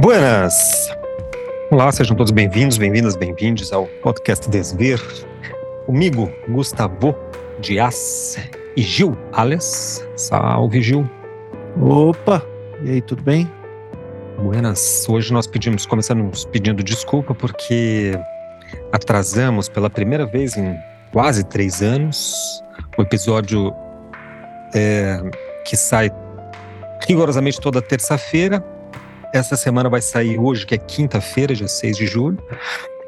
Buenas! Olá, sejam todos bem-vindos, bem-vindas, bem-vindos ao podcast Desver. Comigo, Gustavo Dias e Gil Alias. Salve, Gil. Opa! E aí, tudo bem? Buenas. Hoje nós pedimos, começamos pedindo desculpa porque atrasamos pela primeira vez em quase três anos o episódio é, que sai rigorosamente toda terça-feira. Essa semana vai sair hoje, que é quinta-feira, dia 6 de julho.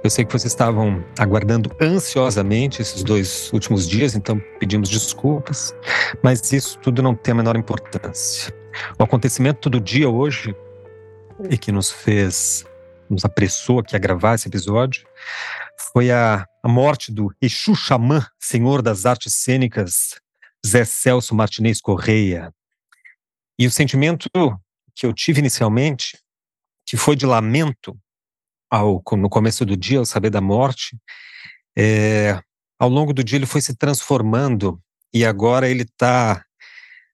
Eu sei que vocês estavam aguardando ansiosamente esses dois últimos dias, então pedimos desculpas, mas isso tudo não tem a menor importância. O acontecimento do dia hoje, e que nos fez, nos apressou aqui a gravar esse episódio, foi a, a morte do Exu Xamã, senhor das artes cênicas, Zé Celso Martinez Correia. E o sentimento que eu tive inicialmente, que foi de lamento ao, no começo do dia, ao saber da morte, é, ao longo do dia ele foi se transformando e agora ele está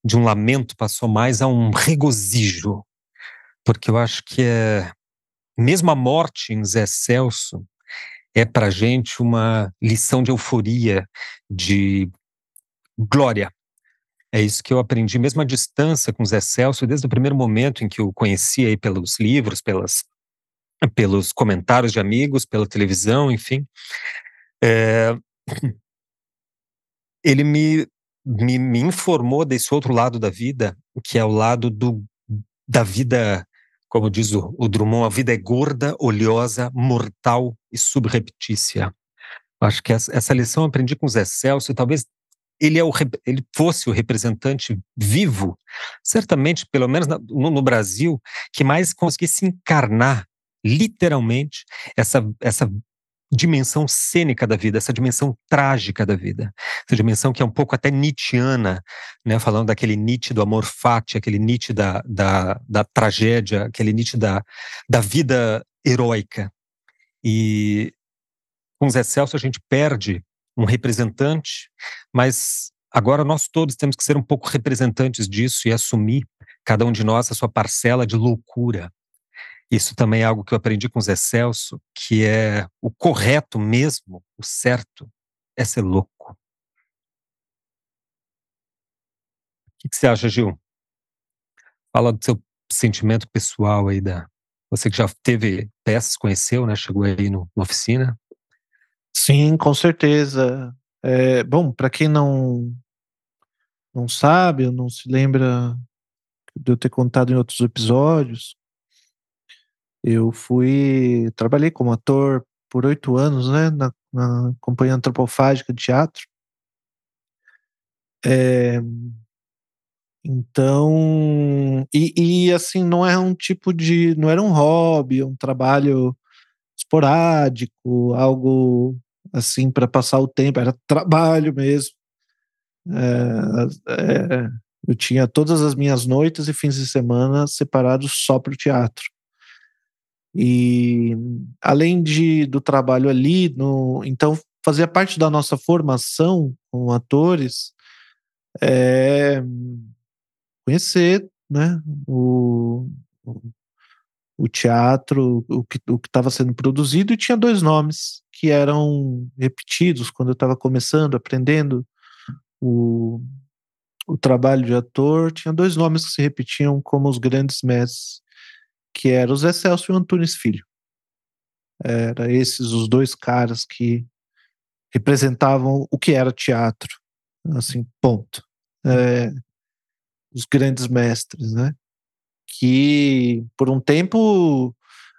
de um lamento passou mais a um regozijo, porque eu acho que é mesmo a morte em Zé Celso é para gente uma lição de euforia, de glória. É isso que eu aprendi, mesmo à distância com Zé Celso, desde o primeiro momento em que o conheci aí pelos livros, pelas, pelos comentários de amigos, pela televisão, enfim. É, ele me, me, me informou desse outro lado da vida, que é o lado do, da vida como diz o, o, Drummond, a vida é gorda, oleosa, mortal e subreptícia. Acho que essa, essa lição eu aprendi com o Zé Celso, e talvez ele, é o, ele fosse o representante vivo, certamente, pelo menos no, no Brasil, que mais conseguisse encarnar literalmente essa, essa dimensão cênica da vida, essa dimensão trágica da vida, essa dimensão que é um pouco até Nietzscheana, né, falando daquele Nietzsche do amor fati, aquele Nietzsche da, da, da tragédia, aquele Nietzsche da, da vida heróica. E com Zé Celso a gente perde um representante, mas agora nós todos temos que ser um pouco representantes disso e assumir, cada um de nós, a sua parcela de loucura, isso também é algo que eu aprendi com o Zé Celso, que é o correto mesmo, o certo, é ser louco. O que, que você acha, Gil? Fala do seu sentimento pessoal aí da. Você que já teve peças, conheceu, né? Chegou aí no, na oficina. Sim, com certeza. É, bom, para quem não não sabe, não se lembra de eu ter contado em outros episódios, eu fui, trabalhei como ator por oito anos, né, na, na companhia antropofágica de teatro. É, então, e, e, assim, não é um tipo de, não era um hobby, um trabalho esporádico, algo assim para passar o tempo, era trabalho mesmo. É, é, eu tinha todas as minhas noites e fins de semana separados só para o teatro. E além de, do trabalho ali, no, então fazia parte da nossa formação com atores é, conhecer né, o, o teatro, o que o estava sendo produzido, e tinha dois nomes que eram repetidos quando eu estava começando, aprendendo o, o trabalho de ator, tinha dois nomes que se repetiam como os grandes mestres que era o Zé Celso e o Antunes Filho. Era esses os dois caras que representavam o que era teatro, assim, ponto. É, os grandes mestres, né? Que por um tempo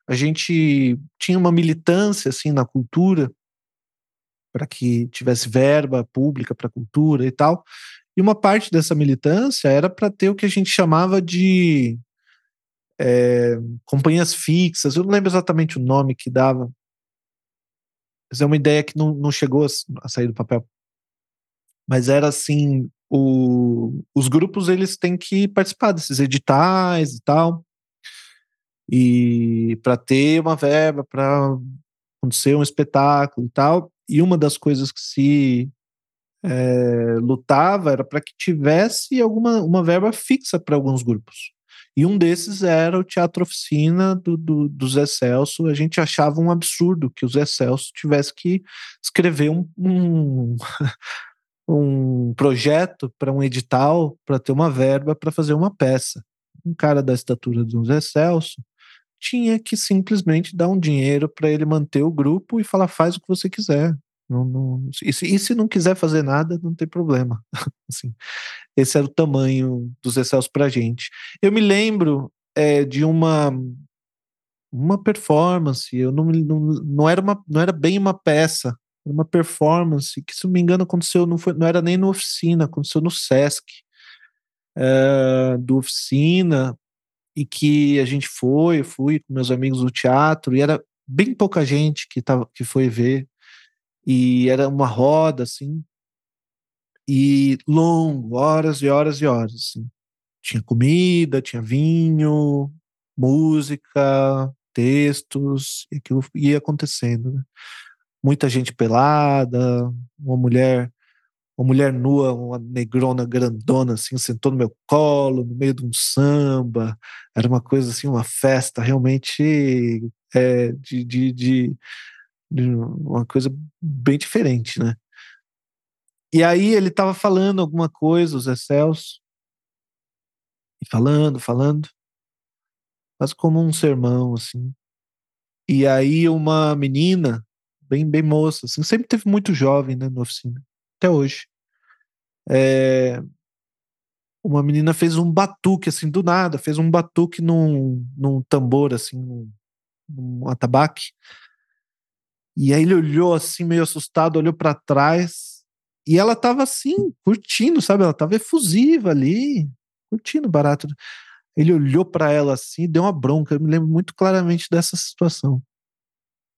a gente tinha uma militância assim na cultura para que tivesse verba pública para cultura e tal. E uma parte dessa militância era para ter o que a gente chamava de é, companhias fixas, eu não lembro exatamente o nome que dava, mas é uma ideia que não, não chegou a, sair do papel. Mas era assim, o, os grupos eles têm que participar desses editais e tal, e para ter uma verba, para acontecer um espetáculo e tal, e uma das coisas que se é, lutava era para que tivesse alguma uma verba fixa para alguns grupos. E um desses era o Teatro Oficina do, do, do Zé Celso. A gente achava um absurdo que o Zé Celso tivesse que escrever um, um, um projeto para um edital para ter uma verba para fazer uma peça. Um cara da estatura do Zé Celso tinha que simplesmente dar um dinheiro para ele manter o grupo e falar: faz o que você quiser. Não, não, e, se, e, se, não quiser fazer nada, não tem problema. assim, esse era o tamanho dos excessos para gente. Eu me lembro é, de uma uma performance. Eu não, não, não era uma não era bem uma peça, era uma performance que, se não me engano, aconteceu não foi não era nem na oficina, aconteceu no Sesc é, do oficina e que a gente foi, eu fui com meus amigos do teatro e era bem pouca gente que tava que foi ver e era uma roda assim e longo, horas e horas e horas assim. Tinha comida, tinha vinho, música, textos, e aquilo ia acontecendo. Né? Muita gente pelada, uma mulher, uma mulher nua, uma negrona grandona, assim, sentou no meu colo, no meio de um samba. Era uma coisa assim, uma festa realmente é, de, de, de uma coisa bem diferente, né? E aí ele estava falando alguma coisa, o Zé Celso, e falando, falando, quase como um sermão, assim. E aí uma menina, bem, bem moça, assim, sempre teve muito jovem, né, na oficina, até hoje. É, uma menina fez um batuque, assim, do nada, fez um batuque num, num tambor, assim, num, num atabaque. E aí ele olhou assim, meio assustado, olhou para trás. E ela tava assim, curtindo, sabe? Ela tava efusiva ali, curtindo barato. Ele olhou para ela assim, deu uma bronca. Eu me lembro muito claramente dessa situação.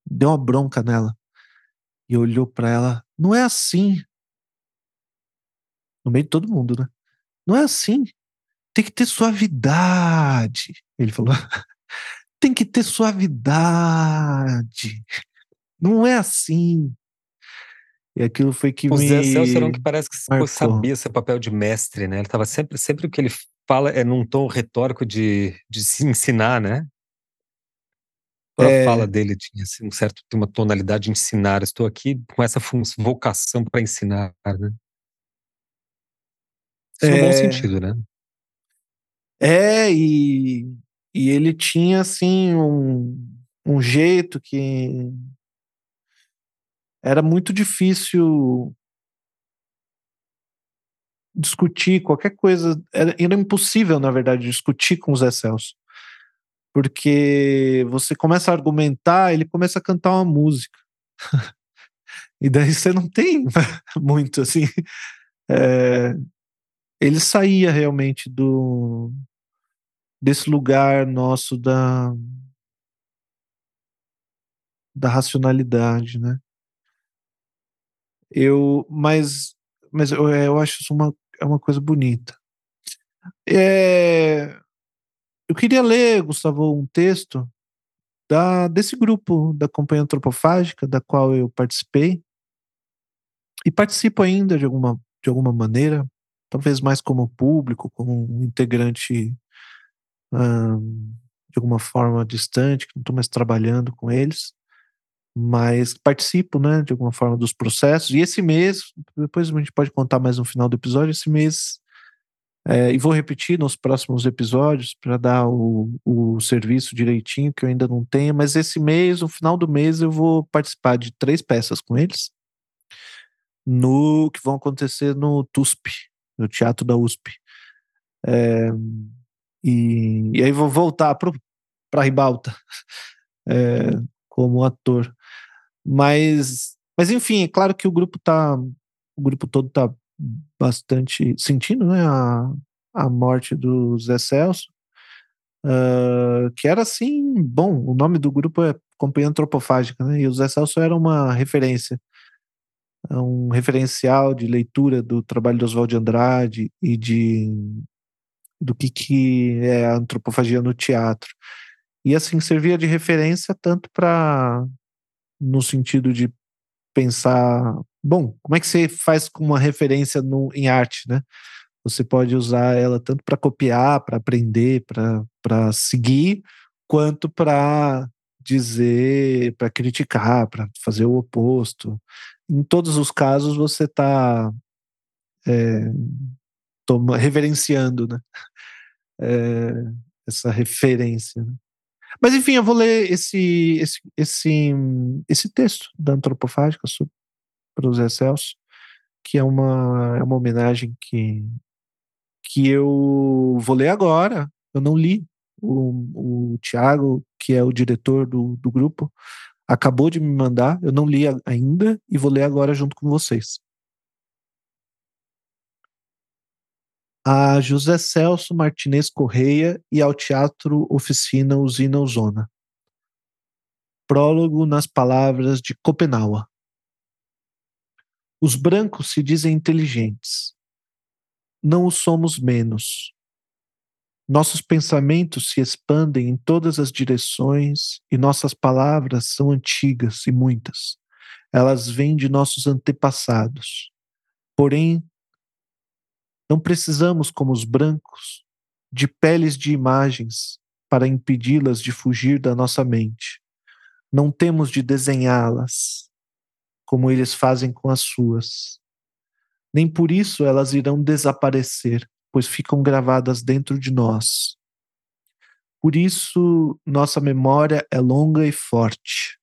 Deu uma bronca nela. E olhou para ela, não é assim. No meio de todo mundo, né? Não é assim. Tem que ter suavidade. Ele falou. Tem que ter suavidade. Não é assim. E aquilo foi que o me. Zé Celso um que parece que marcou. sabia esse papel de mestre, né? Ele estava sempre, sempre o que ele fala é num tom retórico de, de se ensinar, né? A é... fala dele tinha assim, um certo, uma tonalidade de ensinar. Estou aqui com essa vocação para ensinar, né? Isso é... no bom sentido, né? É, e, e ele tinha assim um, um jeito que era muito difícil discutir qualquer coisa. Era, era impossível, na verdade, discutir com o Zé Celso. Porque você começa a argumentar, ele começa a cantar uma música. e daí você não tem muito assim. É, ele saía realmente do desse lugar nosso da da racionalidade, né? Eu, mas, mas eu, é, eu acho isso uma, é uma coisa bonita. É, eu queria ler, Gustavo, um texto da, desse grupo da Companhia Antropofágica, da qual eu participei, e participo ainda de alguma, de alguma maneira, talvez mais como público, como um integrante hum, de alguma forma distante, que não estou mais trabalhando com eles mas participo, né, de alguma forma dos processos. E esse mês, depois a gente pode contar mais no final do episódio, esse mês, é, e vou repetir nos próximos episódios para dar o, o serviço direitinho, que eu ainda não tenho, mas esse mês, no final do mês, eu vou participar de três peças com eles, no que vão acontecer no TUSP, no Teatro da USP. É, e, e aí vou voltar para Ribalta. É, como ator. Mas, mas enfim, é claro que o grupo tá, o grupo todo tá bastante sentindo, né, a, a morte do Zé Celso, uh, que era assim, bom, o nome do grupo é Companhia Antropofágica, né, e o Zé Celso era uma referência, um referencial de leitura do trabalho do Oswald de Andrade e de do que, que é a antropofagia no teatro. E assim, servia de referência tanto para no sentido de pensar, bom, como é que você faz com uma referência no, em arte, né? Você pode usar ela tanto para copiar, para aprender, para seguir, quanto para dizer, para criticar, para fazer o oposto. Em todos os casos, você está é, reverenciando né? É, essa referência. Né? Mas enfim, eu vou ler esse, esse, esse, esse texto da antropofágica para o Zé que é uma, é uma homenagem que, que eu vou ler agora. Eu não li. O, o Tiago, que é o diretor do, do grupo, acabou de me mandar. Eu não li ainda e vou ler agora junto com vocês. a José Celso Martinez Correia e ao Teatro Oficina Usina Ozona. Prólogo nas palavras de Copenhague. Os brancos se dizem inteligentes. Não o somos menos. Nossos pensamentos se expandem em todas as direções e nossas palavras são antigas e muitas. Elas vêm de nossos antepassados. Porém, não precisamos, como os brancos, de peles de imagens para impedi-las de fugir da nossa mente. Não temos de desenhá-las, como eles fazem com as suas. Nem por isso elas irão desaparecer, pois ficam gravadas dentro de nós. Por isso, nossa memória é longa e forte.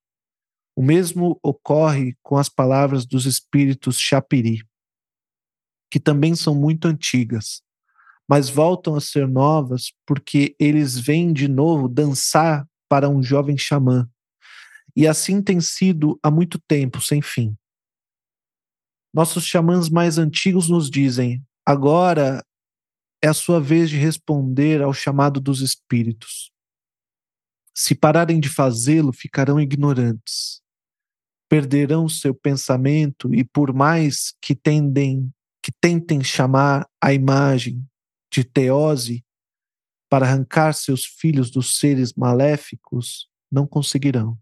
O mesmo ocorre com as palavras dos espíritos Chapiri que também são muito antigas, mas voltam a ser novas porque eles vêm de novo dançar para um jovem xamã. E assim tem sido há muito tempo, sem fim. Nossos xamãs mais antigos nos dizem: agora é a sua vez de responder ao chamado dos espíritos. Se pararem de fazê-lo, ficarão ignorantes. Perderão seu pensamento e, por mais que tendem que tentem chamar a imagem de teose para arrancar seus filhos dos seres maléficos, não conseguirão.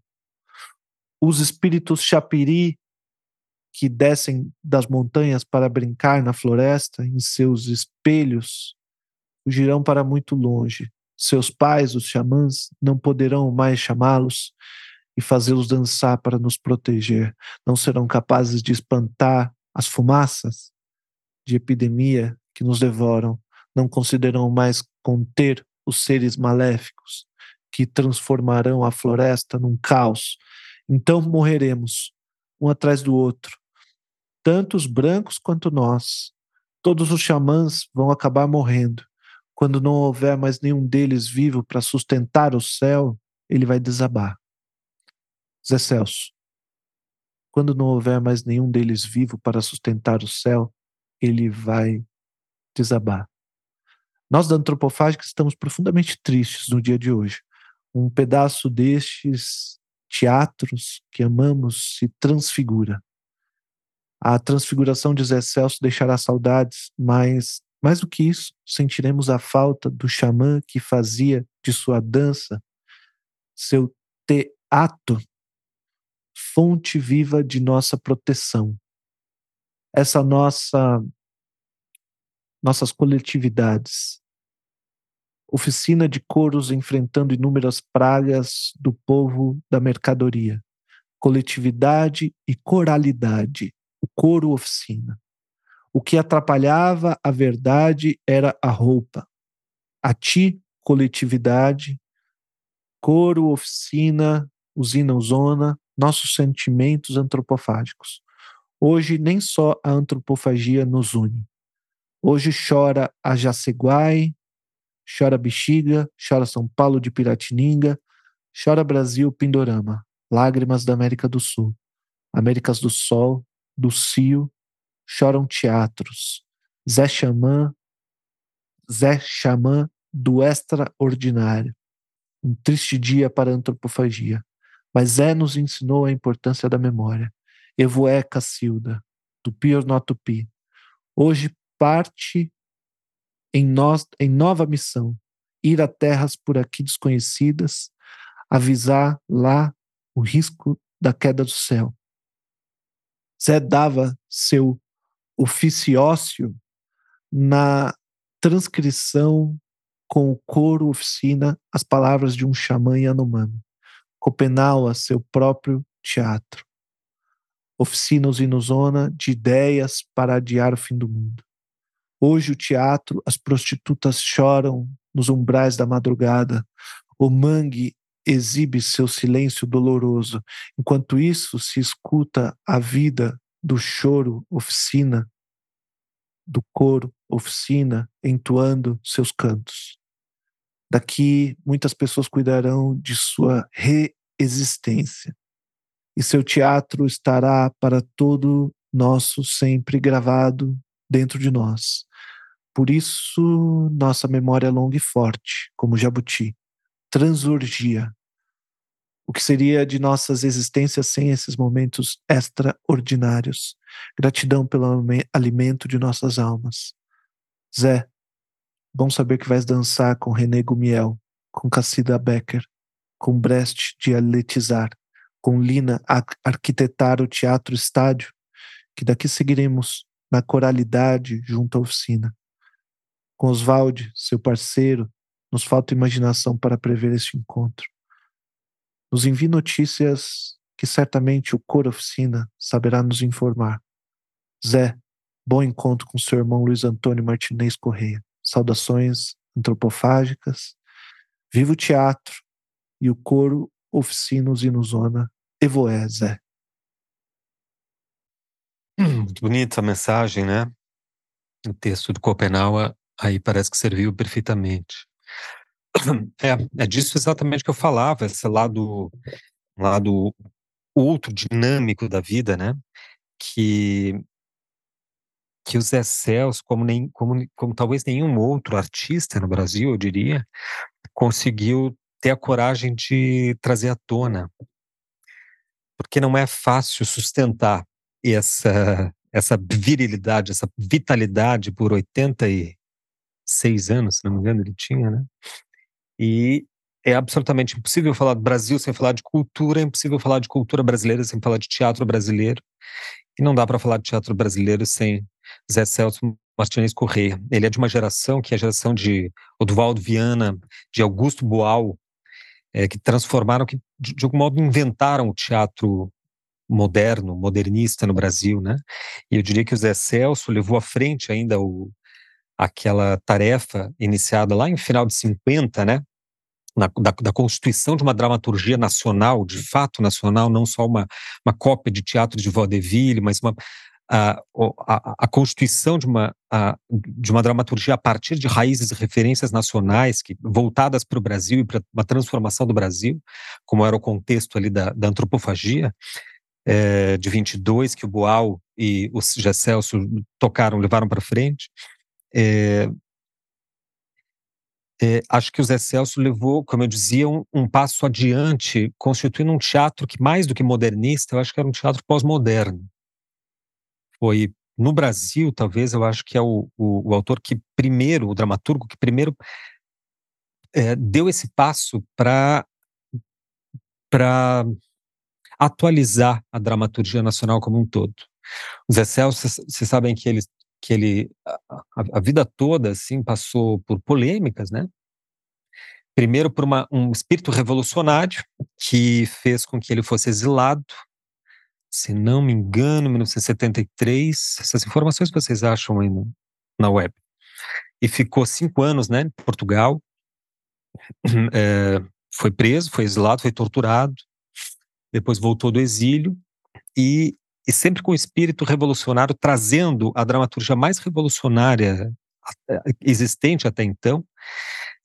Os espíritos chapiri que descem das montanhas para brincar na floresta em seus espelhos fugirão para muito longe. Seus pais, os xamãs, não poderão mais chamá-los e fazê-los dançar para nos proteger. Não serão capazes de espantar as fumaças de epidemia que nos devoram, não consideram mais conter os seres maléficos que transformarão a floresta num caos. Então morreremos, um atrás do outro, tanto os brancos quanto nós. Todos os xamãs vão acabar morrendo. Quando não houver mais nenhum deles vivo para sustentar o céu, ele vai desabar. Zé Celso. Quando não houver mais nenhum deles vivo para sustentar o céu, ele vai desabar. Nós da antropofágica estamos profundamente tristes no dia de hoje. Um pedaço destes teatros que amamos se transfigura. A transfiguração de Zé Celso deixará saudades, mas mais do que isso, sentiremos a falta do xamã que fazia de sua dança seu teatro fonte viva de nossa proteção essa nossa nossas coletividades. Oficina de coros enfrentando inúmeras pragas do povo da mercadoria. Coletividade e coralidade. O coro oficina. O que atrapalhava a verdade era a roupa. A ti, coletividade, coro, oficina, usina, zona, nossos sentimentos antropofágicos. Hoje nem só a antropofagia nos une. Hoje chora a Jaceguai, chora Bexiga, chora São Paulo de Piratininga, chora Brasil Pindorama, lágrimas da América do Sul, Américas do Sol, do Cio, choram teatros, Zé Xamã, Zé Xamã do extraordinário. Um triste dia para a antropofagia, mas Zé nos ensinou a importância da memória. Evoé Cacilda, Tupi or not Tupi. Hoje parte em, em nova missão, ir a terras por aqui desconhecidas, avisar lá o risco da queda do céu. Zé dava seu oficiócio na transcrição com o coro oficina as palavras de um xamã Yanomami. Copenaua, seu próprio teatro. Oficina usinozona de ideias para adiar o fim do mundo. Hoje o teatro, as prostitutas choram nos umbrais da madrugada. O mangue exibe seu silêncio doloroso. Enquanto isso, se escuta a vida do choro, oficina, do coro, oficina, entoando seus cantos. Daqui, muitas pessoas cuidarão de sua reexistência. E seu teatro estará para todo nosso sempre gravado dentro de nós. Por isso, nossa memória é longa e forte, como jabuti. Transurgia. O que seria de nossas existências sem esses momentos extraordinários? Gratidão pelo alimento de nossas almas. Zé, bom saber que vais dançar com René Gumiel, com Cassida Becker, com Brest de Aletizar, com Lina arquitetar o teatro estádio, que daqui seguiremos na coralidade junto à oficina. Com Oswald, seu parceiro, nos falta imaginação para prever este encontro. Nos envie notícias que certamente o Cor Oficina saberá nos informar. Zé, bom encontro com seu irmão Luiz Antônio Martinez Correia. Saudações antropofágicas. Viva o teatro e o coro Oficina Usinozona Evoé, Zé. Muito bonita a mensagem, né? O texto do Copenau aí parece que serviu perfeitamente. É, é disso exatamente que eu falava, esse lado, lado outro dinâmico da vida, né? Que que o Zé Celso, como, nem, como, como talvez nenhum outro artista no Brasil, eu diria, conseguiu ter a coragem de trazer à tona. Porque não é fácil sustentar essa, essa virilidade, essa vitalidade por 86 anos, se não me engano, ele tinha, né? E é absolutamente impossível falar do Brasil sem falar de cultura, é impossível falar de cultura brasileira sem falar de teatro brasileiro. E não dá para falar de teatro brasileiro sem Zé Celso Martins Corrêa. Ele é de uma geração que é a geração de Oduvaldo Viana, de Augusto Boal, é, que transformaram, que de, de algum modo inventaram o teatro moderno, modernista no Brasil, né? E eu diria que o Zé Celso levou à frente ainda o, aquela tarefa iniciada lá em final de 50, né? Na, da, da, constituição de uma dramaturgia nacional, de fato nacional, não só uma, uma cópia de teatro de vaudeville, mas uma, a, a, a, constituição de uma, a, de uma dramaturgia a partir de raízes e referências nacionais que voltadas para o Brasil e para uma transformação do Brasil, como era o contexto ali da, da antropofagia, é, de 22 que o Boal e o Zé Celso tocaram, levaram para frente. É, é, acho que o Zé Celso levou, como eu dizia, um, um, passo adiante, constituindo um teatro que, mais do que modernista, eu acho que era um teatro pós-moderno. Foi no Brasil, talvez, eu acho que é o, o, o autor que primeiro, o dramaturgo que primeiro é, deu esse passo para para atualizar a dramaturgia nacional como um todo. O Zé Celso, vocês sabem que ele, que ele a, a, vida toda assim passou por polêmicas, né? Primeiro por uma, um espírito revolucionário que fez com que ele fosse exilado, se não me engano, em 1973. Essas informações vocês acham aí na web. E ficou cinco anos, né, em Portugal. É, foi preso, foi exilado, foi torturado, depois voltou do exílio e, e sempre com o espírito revolucionário, trazendo a dramaturgia mais revolucionária existente até então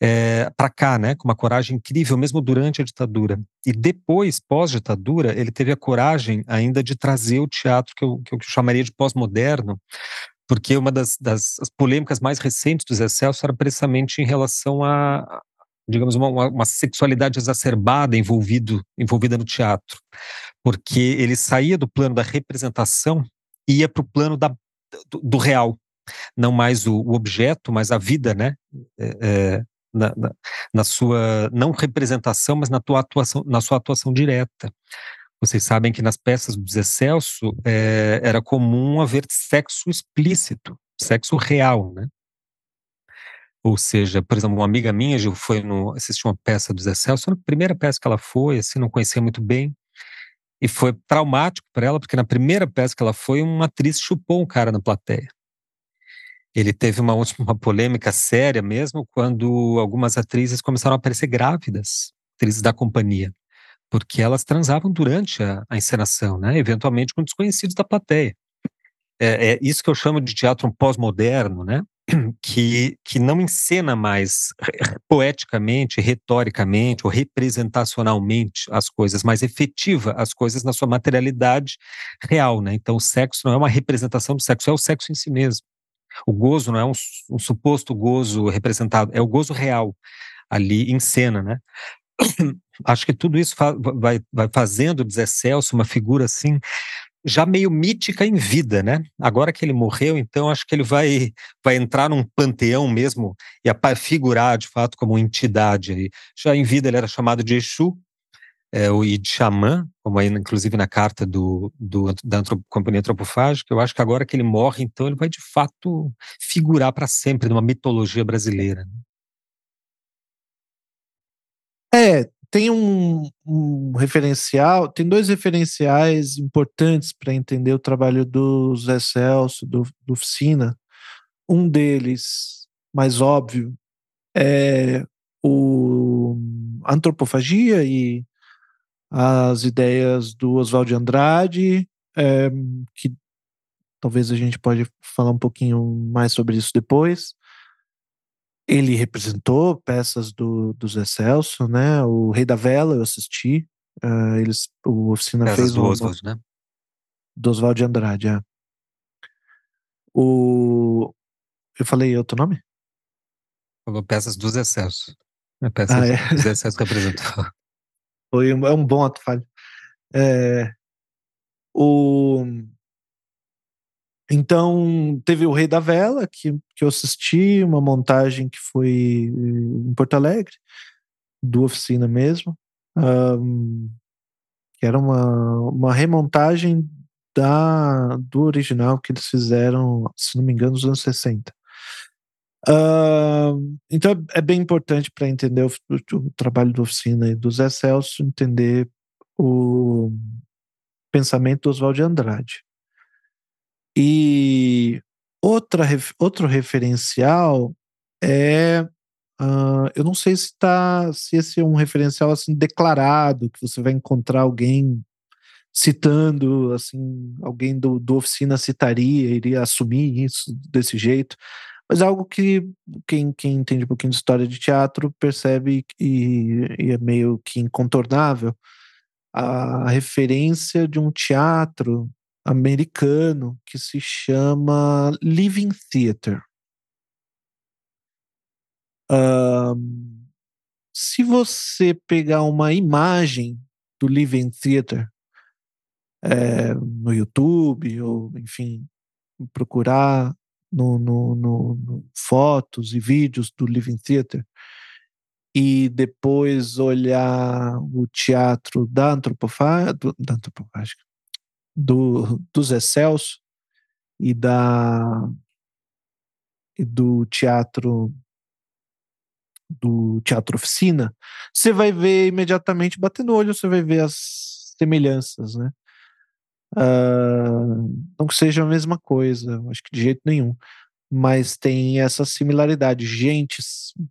é, para cá, né, com uma coragem incrível, mesmo durante a ditadura. E depois, pós-ditadura, ele teve a coragem ainda de trazer o teatro que eu, que eu chamaria de pós-moderno, porque uma das, das polêmicas mais recentes do Zé Celso era precisamente em relação a, digamos, uma, uma, sexualidade exacerbada envolvido, envolvida no teatro, porque ele saía do plano da representação e ia para o plano da, do, do, real, não mais o, o, objeto, mas a vida, né? É, é, na, na, na, sua não representação, mas na tua atuação, na sua atuação direta. Vocês sabem que nas peças do Zé Celso é, era comum haver sexo explícito, sexo real, né? Ou seja, por exemplo, uma amiga minha, Gil, foi no, assistir uma peça do Zé Celso, a primeira peça que ela foi, assim, não conhecia muito bem, e foi traumático para ela, porque na primeira peça que ela foi, uma atriz chupou um cara na plateia. Ele teve uma última polêmica séria mesmo quando algumas atrizes começaram a aparecer grávidas, atrizes da companhia, porque elas transavam durante a, a encenação, né? Eventualmente com desconhecidos da plateia. É, é isso que eu chamo de teatro pós-moderno, né? que, que não encena mais poeticamente, retoricamente ou representacionalmente as coisas, mas efetiva as coisas na sua materialidade real, né? Então o sexo não é uma representação do sexo, é o sexo em si mesmo. O gozo não é um, um suposto gozo representado, é o gozo real ali em cena, né? Acho que tudo isso vai, vai fazendo de Zé Celso uma figura assim já meio mítica em vida, né? Agora que ele morreu, então acho que ele vai, vai entrar num panteão mesmo e figurar de fato como entidade. Já em vida ele era chamado de Exu, é, o de xamã, como aí inclusive na carta do, do da antrop, Companhia Antropofágica. Eu acho que agora que ele morre, então ele vai de fato figurar para sempre numa mitologia brasileira. Né? É, tem um, um, referencial, tem dois referenciais importantes para entender o trabalho do Zé Celso, do, do Oficina. Um deles, mais óbvio, é o antropofagia e as ideias do Oswald de Andrade, é, que talvez a gente pode falar um pouquinho mais sobre isso depois. Ele representou peças do, do Zé Celso, né? O Rei da Vela eu assisti. Uh, eles, o Oficina peças fez do Oswald, né? Do Oswald de Andrade, é. O... Eu falei outro nome? Falou peças do Zé Celso. É peças ah, é. do Zé Celso que apresentou. Foi um, é um bom ato falho. É, o... Então, teve o Rei da Vela, que, que eu assisti, uma montagem que foi em Porto Alegre, do Oficina mesmo, um, que era uma, uma remontagem da, do original que eles fizeram, se não me engano, nos anos 60. Uh, então é bem importante para entender o, o, o, trabalho do Oficina e do Zé Celso, entender o pensamento do Oswald de Andrade. E outra, outro referencial é. Uh, eu não sei se, tá, se esse é um referencial assim declarado, que você vai encontrar alguém citando, assim, alguém do, do oficina citaria, iria assumir isso desse jeito, mas é algo que quem, quem entende um pouquinho de história de teatro percebe e, e é meio que incontornável a referência de um teatro americano que se chama Living Theater. Se você pegar uma imagem do Living Theater é, no YouTube, ou enfim, procurar no, no, no, no, fotos e vídeos do Living Theater, e depois olhar o teatro da antropofágica, da antropofágica do, do Zé Celso e da e do teatro do teatro oficina, você vai ver imediatamente batendo olho, você vai ver as semelhanças, né? Uh, não que seja a mesma coisa, acho que de jeito nenhum, mas tem essa similaridade. Gente,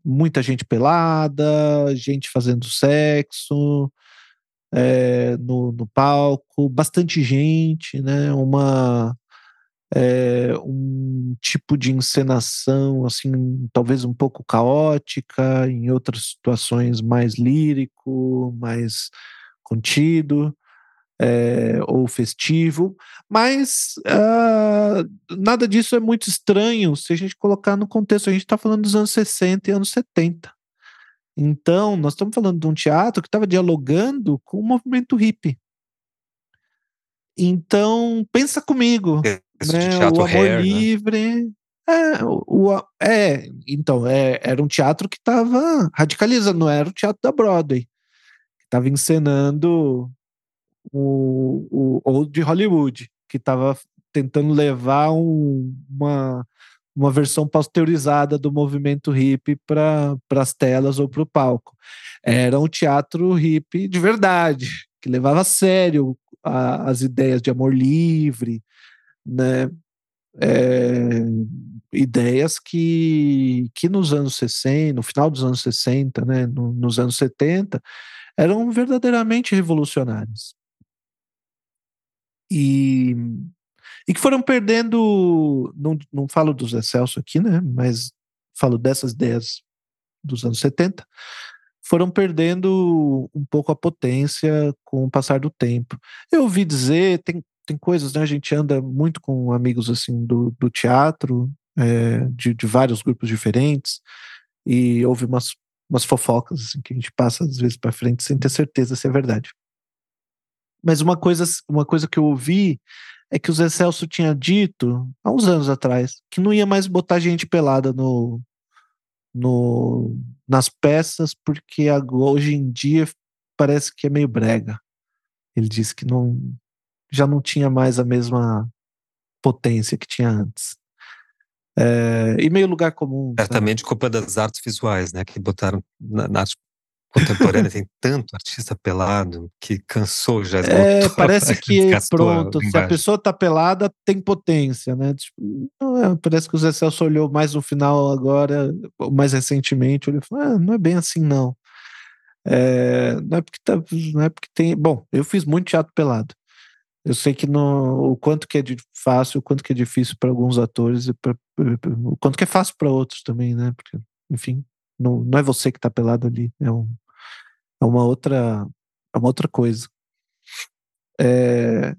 muita gente pelada, gente fazendo sexo, é, no, no, palco, bastante gente, né? Uma é, um tipo de encenação assim, talvez um pouco caótica, em outras situações mais lírico, mais contido. É, ou festivo, mas uh, nada disso é muito estranho se a gente colocar no contexto. A gente está falando dos anos 60 e anos 70. Então, nós estamos falando de um teatro que estava dialogando com o movimento hippie. Então, pensa comigo. né? O Amor hair, né? Livre. Né? É, o, é, então, é, era um teatro que estava radicalizando, não era o teatro da Broadway. Estava encenando o, o Old Hollywood, que estava tentando levar um, uma, uma versão pasteurizada do movimento hippie para as telas ou para o palco. Era um teatro hippie de verdade, que levava a sério a, as ideias de amor livre, né? É, ideias que, que nos anos 60, no final dos anos 60, né, no, nos anos 70, eram verdadeiramente revolucionárias. E, e que foram perdendo, não, não falo dos Excelso aqui, né, mas falo dessas ideias dos anos 70, foram perdendo um pouco a potência com o passar do tempo. Eu ouvi dizer, tem, tem coisas, né? A gente anda muito com amigos assim do, do teatro, é, de, de, vários grupos diferentes, e houve umas, umas fofocas assim, que a gente passa às vezes para frente sem ter certeza se é verdade. Mas uma coisa, uma coisa que eu ouvi é que o Zé Celso tinha dito há uns anos atrás que não ia mais botar gente pelada no, no nas peças porque hoje em dia parece que é meio brega. Ele disse que não já não tinha mais a mesma potência que tinha antes. É, e meio lugar comum. Certamente sabe? culpa das artes visuais, né? Que botaram na, na arte contemporânea tem tanto artista pelado que cansou já. É, parece que pronto, se a pessoa tá pelada, tem potência, né? Tipo, é, parece que o Zé Celso olhou mais no final agora, mais recentemente, olhou e falou: ah, não é bem assim, não. É, não é porque tá, não é porque tem. Bom, eu fiz muito teatro pelado. Eu sei que no, o quanto que é fácil, o quanto que é difícil para alguns atores e pra, o quanto que é fácil para outros também, né? Porque, enfim, não, não é você que está pelado ali, é, um, é uma outra é uma outra coisa. É,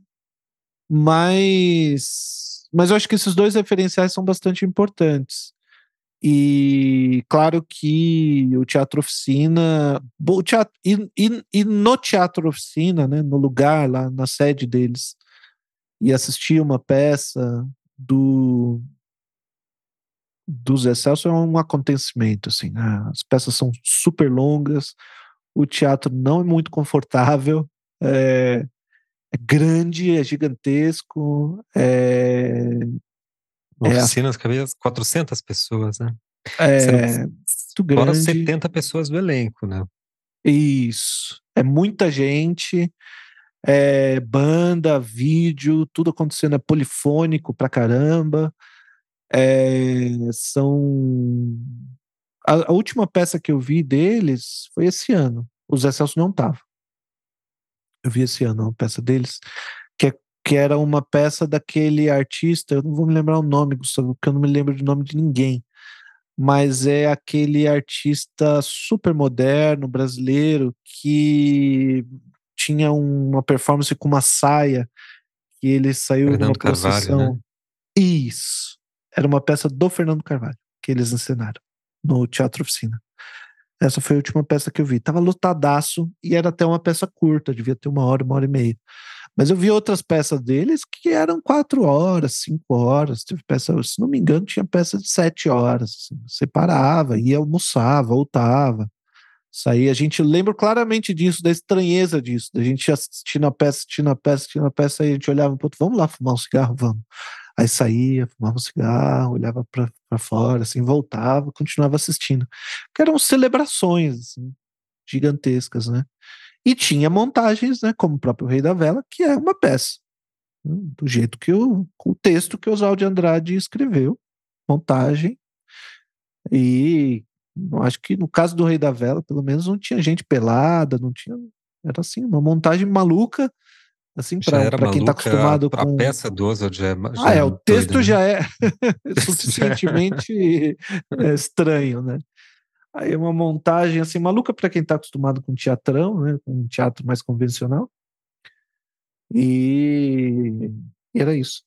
mas mas eu acho que esses dois referenciais são bastante importantes. E claro que o Teatro Oficina, o teatro, e, e, e, no Teatro Oficina, né, no lugar lá, na sede deles, e assistir uma peça do dos Excelso é um acontecimento, assim, né? as peças são super longas, o teatro não é muito confortável, é, é grande, é gigantesco, é, Oficinas é, cabia 400 pessoas, né? É, muito grande. Fora 70 pessoas do elenco, né? Isso. É muita gente, é banda, vídeo, tudo acontecendo, é polifônico pra caramba. É, são. A, a, última peça que eu vi deles foi esse ano. O Zé Celso não tava. Eu vi esse ano uma peça deles, que é que era uma peça daquele artista, eu não vou me lembrar o nome, Gustavo, porque eu não me lembro do nome de ninguém, mas é aquele artista super moderno, brasileiro, que tinha uma performance com uma saia, que ele saiu Fernando de uma procissão. Né? Isso. Era uma peça do Fernando Carvalho, que eles encenaram no Teatro Oficina. Essa foi a última peça que eu vi. Tava lotadaço e era até uma peça curta, devia ter uma hora, uma hora e meia. Mas eu vi outras peças deles que eram quatro horas, cinco horas. Teve peça, se não me engano, tinha peça de sete horas. Assim. Você parava, ia almoçar, voltava. Saía. A gente lembra claramente disso, da estranheza disso, da gente assistindo a peça, assistindo a peça, assistindo a peça, aí a gente olhava, vamos lá fumar um cigarro, vamos. Aí saía, fumava um cigarro, olhava para fora, assim, voltava, continuava assistindo. Que eram celebrações assim, gigantescas, né? E tinha montagens, né, como o próprio Rei da Vela, que é uma peça. Né, do jeito que o, o texto que o Oswald de Andrade escreveu, montagem. E acho que no caso do Rei da Vela, pelo menos não tinha gente pelada, não tinha. Era assim, uma montagem maluca. Assim, para quem está acostumado com. A peça do Oswald já é. Já ah, é, o texto doido, né? já é suficientemente é, estranho, né? Aí é uma montagem assim maluca para quem está acostumado com teatrão, né, com um teatro mais convencional. E, e era isso.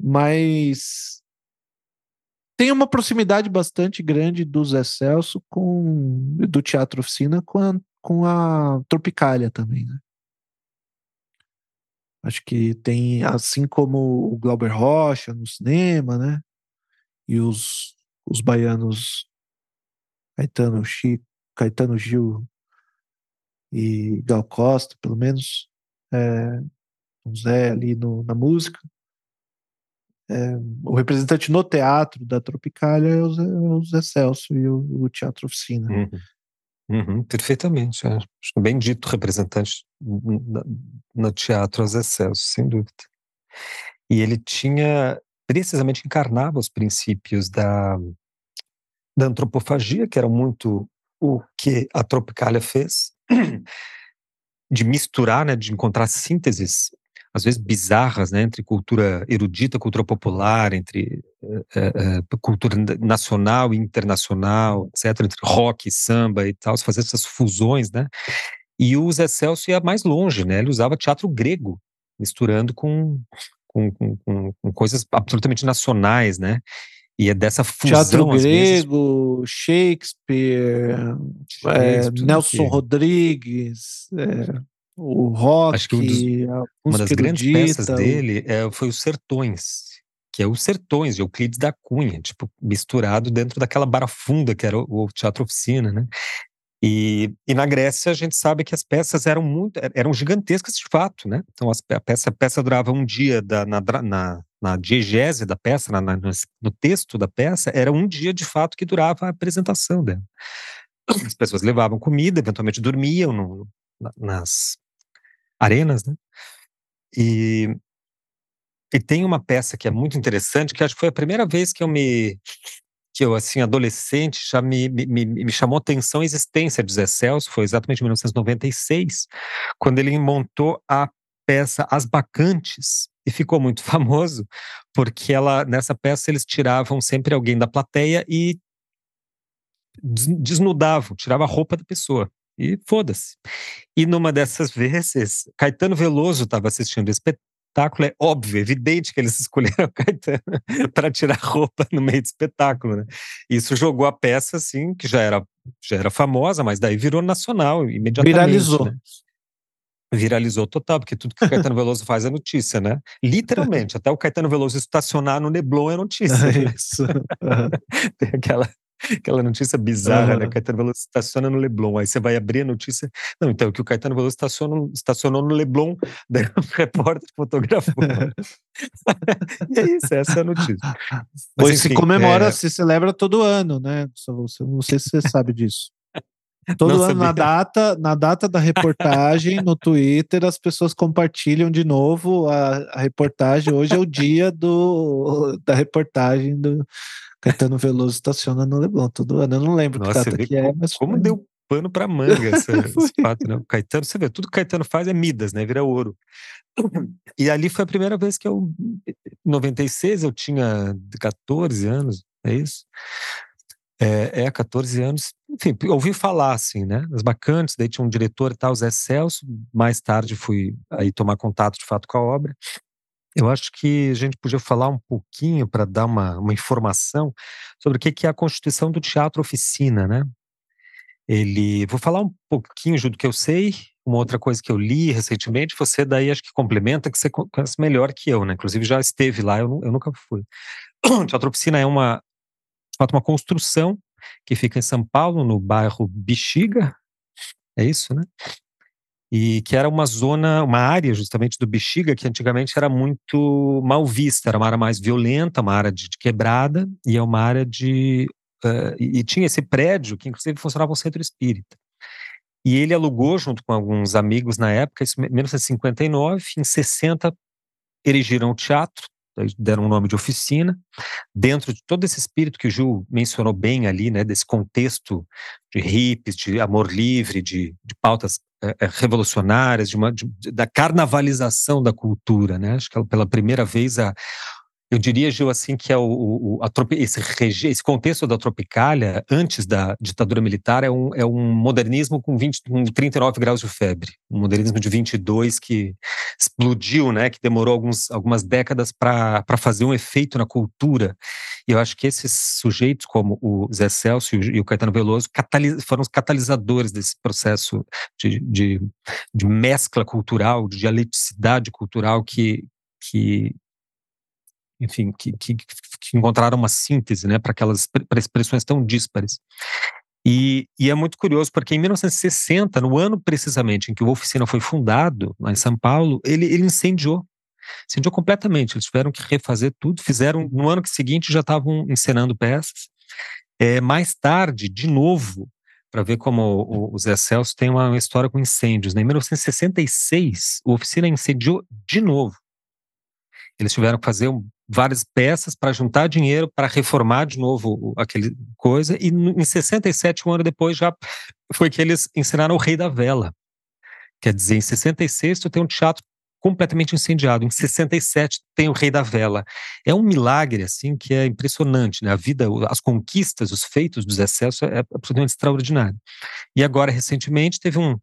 Mas tem uma proximidade bastante grande do Zé Celso com do Teatro Oficina com a, com a Tropicália também, né? Acho que tem, assim como o Glauber Rocha no cinema, né? E os, os baianos Caetano, Chico, Caetano Gil e Gal Costa, pelo menos, é, Zé ali no, na música. é, o representante no teatro da Tropicália é o Zé, é o Zé Celso e o, o Teatro Oficina. Uhum. Uhum, perfeitamente. É. Acho bem dito representante no teatro Zé Celso, sem dúvida. E ele tinha, precisamente encarnava os princípios da, da antropofagia, que era muito o que a Tropicália fez, de misturar, né, de encontrar sínteses às vezes bizarras, né, entre cultura erudita, cultura popular, entre é, é, cultura nacional e internacional, etc., entre rock, samba e tal, fazer essas fusões, né? E o Zé Celso ia mais longe, né? Ele usava teatro grego, misturando com, com, com, com coisas absolutamente nacionais, né? E é dessa fusão. Teatro grego, vezes, Shakespeare, Shakespeare é, Nelson Rodrigues. É o rock, Acho que um dos, uma das grandes peças dele é, foi os Sertões, que é os Sertões de Euclides da Cunha, tipo, misturado dentro daquela barafunda que era o, o Teatro Oficina, né? E, e, na Grécia a gente sabe que as peças eram muito eram gigantescas de fato, né? Então as, a peça a peça durava um dia da, na, na, na diegese da peça, na, na, no texto da peça, era um dia de fato que durava a apresentação dela. As pessoas levavam comida, eventualmente dormiam no, nas arenas, né? E, e tem uma peça que é muito interessante, que acho que foi a primeira vez que eu me que eu, assim, adolescente, já me, me, me chamou atenção a existência de Zé Celso, foi exatamente em 1996, quando ele montou a peça As Bacantes, e ficou muito famoso, porque ela nessa peça eles tiravam sempre alguém da plateia e desnudavam, tirava a roupa da pessoa. E foda-se. E numa dessas vezes, Caetano Veloso estava assistindo o espetáculo. É óbvio, evidente que eles escolheram Caetano para tirar roupa no meio do espetáculo. Né? Isso jogou a peça, assim, que já era, já era famosa, mas daí virou nacional imediatamente. Viralizou. Né? viralizou total, porque tudo que o Caetano Veloso faz é notícia, né? Literalmente, até o Caetano Veloso estacionar no Neblon é notícia. É isso. Tem aquela Aquela notícia bizarra, uhum. né? Caetano Veloso estaciona no Leblon. Aí você vai abrir a notícia. Não, então, que o Caetano Veloso estacionou, estacionou no Leblon, daí o repórter fotografou. e é isso, essa é a notícia. Mas, pois enfim, se comemora, é... se celebra todo ano, né? Não sei se você sabe disso. Todo Não ano, na data, na data da reportagem, no Twitter, as pessoas compartilham de novo a, a reportagem. Hoje é o dia do, da reportagem do, Caetano Veloso estaciona no Leblon todo ano. Eu não lembro Nossa, que data que é, mas. Como foi... deu pano para manga essa, esse fato, né? O Caetano, você vê, tudo que o Caetano faz é Midas, né? Vira ouro. E ali foi a primeira vez que eu, em 96, eu tinha 14 anos, é isso? É, é 14 anos. Enfim, ouvi falar, assim, né? As bacantes, daí tinha um diretor e tal, Zé Celso. Mais tarde fui aí tomar contato de fato com a obra. Eu acho que a gente podia falar um pouquinho para dar uma, uma informação sobre o que é a constituição do teatro oficina, né? Ele, vou falar um pouquinho do que eu sei, uma outra coisa que eu li recentemente, você daí acho que complementa, que você conhece melhor que eu, né? Inclusive já esteve lá, eu, eu nunca fui. Teatro oficina é uma, uma construção que fica em São Paulo, no bairro Bexiga, é isso, né? E que era uma zona, uma área justamente do Bexiga que antigamente era muito mal vista, era uma área mais violenta, uma área de, de quebrada e é uma área de uh, e tinha esse prédio que inclusive funcionava um centro espírita. E ele alugou junto com alguns amigos na época, isso em 1959, em 60 erigiram o teatro, deram o nome de oficina, dentro de todo esse espírito que o Gil mencionou bem ali, né, desse contexto de hippies, de amor livre, de, de pautas revolucionárias, de uma, de, da carnavalização da cultura, né? Acho que pela primeira vez a, eu diria, Gil, assim, que é o, o a, esse, esse, contexto da Tropicália, antes da ditadura militar, é um, é um modernismo com, 20, com 39 graus de febre. Um modernismo de 22 que explodiu, né, que demorou alguns, algumas décadas para fazer um efeito na cultura. E eu acho que esses sujeitos, como o Zé Celso e o Caetano Veloso, foram os catalisadores desse processo de, de, de mescla cultural, de dialeticidade cultural que, que enfim, que, que, que, encontraram uma síntese né, para aquelas para expressões tão díspares. E, e, é muito curioso, porque em 1960, no ano precisamente em que o Oficina foi fundado, lá em São Paulo, ele, ele incendiou Incendiou completamente. Eles tiveram que refazer tudo. Fizeram, no ano seguinte, já estavam encenando peças. É, mais tarde, de novo, para ver como o, Zé Celso tem uma história com incêndios. Né? Em 1966, a oficina incendiou de novo. Eles tiveram que fazer um, várias peças para juntar dinheiro para reformar de novo aquele coisa. E em 67, um ano depois, já foi que eles ensinaram o Rei da Vela. Quer dizer, em 66 tu tem um teatro completamente incendiado. Em 67 tem o Rei da Vela. É um milagre assim que é impressionante, né? A vida, as conquistas, os feitos dos excessos é absolutamente extraordinário. E agora recentemente teve um,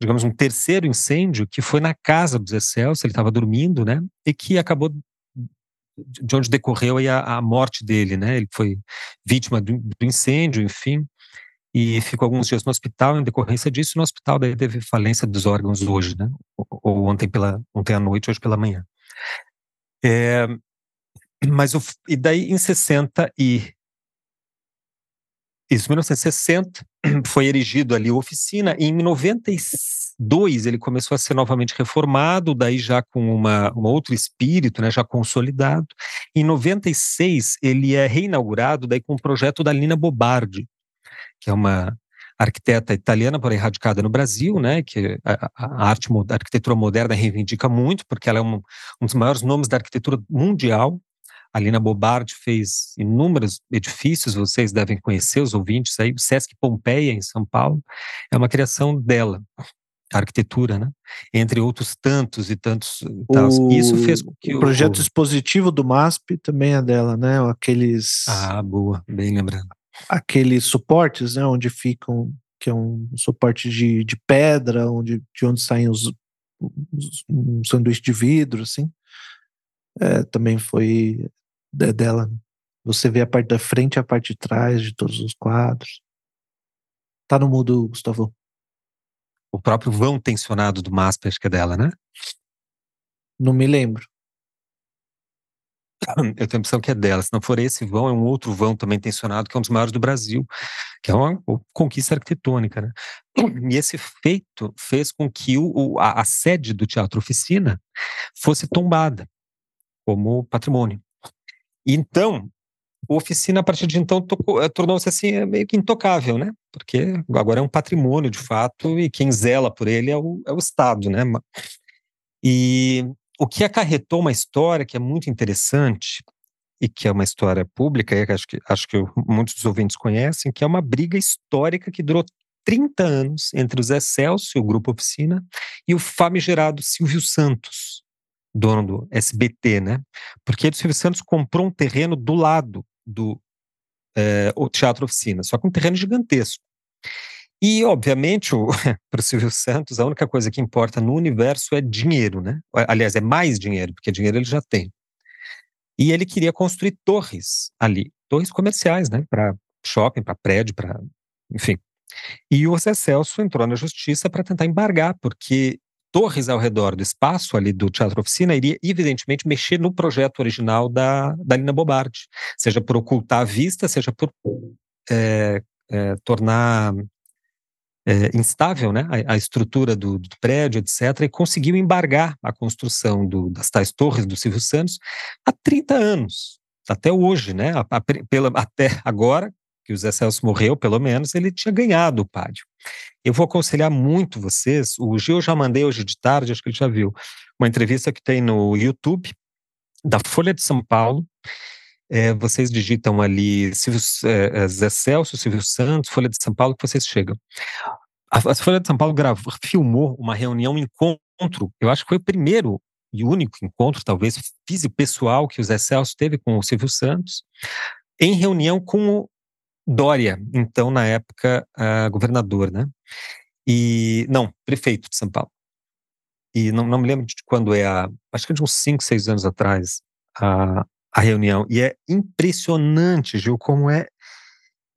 digamos, um terceiro incêndio que foi na casa dos Excelsior, ele estava dormindo, né? E que acabou de onde decorreu a, a morte dele, né? Ele foi vítima do, do incêndio, enfim e ficou alguns dias no hospital em decorrência disso. No hospital daí teve falência dos órgãos hoje, né? Ou ontem pela ontem à noite, hoje pela manhã. É, mas o, e daí em 60 e isso, 1960 foi erigido ali a oficina e em 92 ele começou a ser novamente reformado, daí já com uma, um outro espírito, né, já consolidado. Em 96 ele é reinaugurado daí com o projeto da Lina Bobardi, que é uma arquiteta italiana, porém radicada no Brasil, né, que a, a arte, a arquitetura moderna reivindica muito, porque ela é um, um dos maiores nomes da arquitetura mundial. A Lina Bobardi fez inúmeros edifícios, vocês devem conhecer, os ouvintes aí, o Sesc Pompeia, em São Paulo, é uma criação dela, a arquitetura, né? Entre outros tantos e tantos. O, Isso fez com que o projeto o, expositivo do MASP também é dela, né? Aqueles. Ah, boa, bem lembrando aqueles suportes, né, onde ficam, que é um suporte de, de pedra, onde, de onde saem os, os um sanduíche de vidro, assim, é, também foi dela. Você vê a parte da frente e a parte de trás de todos os quadros. Tá no mudo, Gustavo. O próprio vão tensionado do MASP, acho que é dela, né? Não me lembro. eu tenho a impressão que é dela. Se não for esse vão, é um outro vão também tensionado, que é um dos maiores do Brasil, que é uma, uma conquista arquitetônica. Né? E esse feito fez com que o, a, a sede do Teatro Oficina fosse tombada como patrimônio. Então, a oficina, a partir de então, eh, tornou-se assim é meio que intocável, né? Porque agora é um patrimônio, de fato, e quem zela por ele é o, é o Estado, né? E o que acarretou uma história que é muito interessante e que é uma história pública, e acho que, acho que muitos dos ouvintes conhecem, que é uma briga histórica que durou 30 anos entre o Zé Celso, o Grupo Oficina, e o famigerado Silvio Santos, dono do SBT, né? Porque o Silvio Santos comprou um terreno do lado do é, o Teatro Oficina, só que um terreno gigantesco. E, obviamente, para o Silvio Santos, a única coisa que importa no universo é dinheiro, né? Aliás, é mais dinheiro, porque dinheiro ele já tem. E ele queria construir torres ali, torres comerciais, né? Para shopping, para prédio, para. Enfim. E o José Celso entrou na justiça para tentar embargar, porque torres ao redor do espaço ali do Teatro Oficina iria, evidentemente, mexer no projeto original da, da Lina Bobardi, seja por ocultar a vista, seja por é, é, tornar é, instável, né, a, a estrutura do, do, prédio, etc., e conseguiu embargar a construção do, das tais torres do Silvio Santos há 30 anos, até hoje, né, a, a, pela, até agora, que o Zé Celso morreu, pelo menos, ele tinha ganhado o pádio. Eu vou aconselhar muito vocês, o Gil já mandei hoje de tarde, acho que ele já viu, uma entrevista que tem no YouTube, da Folha de São Paulo, é, vocês digitam ali Silvio, é, Zé Celso, Silvio Santos, Folha de São Paulo, que vocês chegam. A, a Folha de São Paulo gravou, filmou uma reunião, um encontro, eu acho que foi o primeiro e único encontro, talvez, físico pessoal que o Zé Celso teve com o Silvio Santos, em reunião com o Dória, então, na época, uh, governador, né? E, não, prefeito de São Paulo. E não, não me lembro de quando é a, acho que é de uns 5, 6 anos atrás, a, a reunião. E é impressionante, Gil, como é,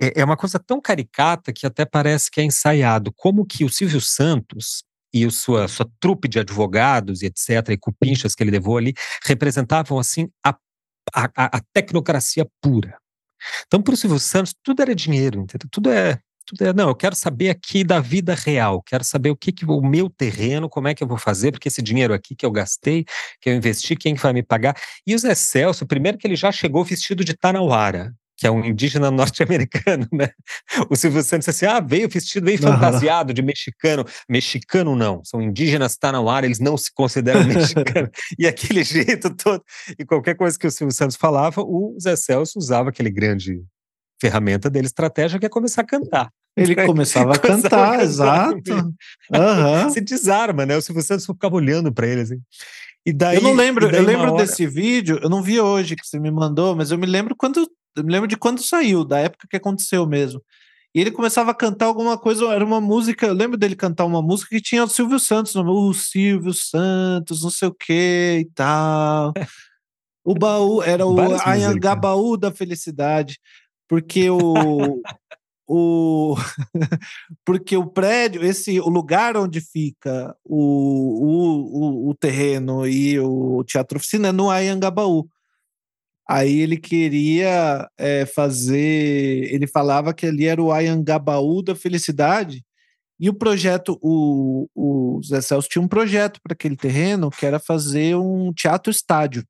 é. É uma coisa tão caricata que até parece que é ensaiado. Como que o Silvio Santos e sua, sua trupe de advogados e etc., e cupinchas que ele levou ali, representavam, assim, a, a, a tecnocracia pura. Então, para o Silvio Santos, tudo era dinheiro, entendeu? Tudo é tudo é, não, eu quero saber aqui da vida real, quero saber o que, que o meu terreno, como é que eu vou fazer, porque esse dinheiro aqui que eu gastei, que eu investi, quem que vai me pagar? E o Zé Celso, primeiro que ele já chegou vestido de Tanauara, que é um indígena norte-americano, né? O Silvio Santos assim: ah, veio vestido, veio fantasiado de mexicano. Mexicano não, são indígenas, tá no ar, eles não se consideram mexicanos. e aquele jeito todo. E qualquer coisa que o Silvio Santos falava, o Zé Celso usava aquele grande ferramenta dele, estratégia, que é começar a cantar. Ele começava a cantar, exato. Uhum. Se desarma, né? O Silvio Santos ficava olhando para ele assim. E daí, eu não lembro, eu lembro hora... desse vídeo, eu não vi hoje que você me mandou, mas eu me lembro quando eu me lembro de quando saiu, da época que aconteceu mesmo. E ele começava a cantar alguma coisa, era uma música, eu lembro dele cantar uma música que tinha o Silvio Santos, o Silvio Santos, não sei o que e tal. O baú, era o Anhangabaú da felicidade, porque o, o porque o prédio, esse o lugar onde fica o, o, o, o terreno e o teatro oficina é no Ayangabaú. Aí ele queria é, fazer. Ele falava que ali era o Ayangabaú da felicidade. E o projeto, o, o Zé Celso tinha um projeto para aquele terreno que era fazer um teatro estádio,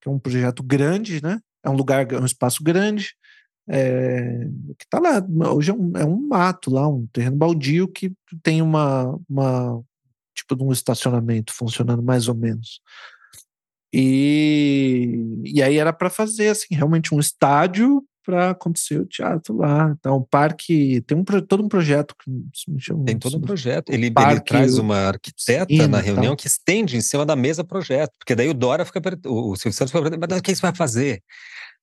que é um projeto grande, né? É um lugar, um espaço grande, é, que está lá. Hoje é um, é um, mato lá, um terreno baldio que tem uma, uma tipo de um estacionamento funcionando mais ou menos. E, e aí era para fazer assim realmente um estádio para acontecer o teatro lá. Então, o parque tem um, todo um projeto. tem todo um projeto. Ele, parque, ele traz uma arquiteta na reunião que estende em cima da mesa projeto, porque daí o Dora fica. O Silvio Santos fica mas o que você vai fazer?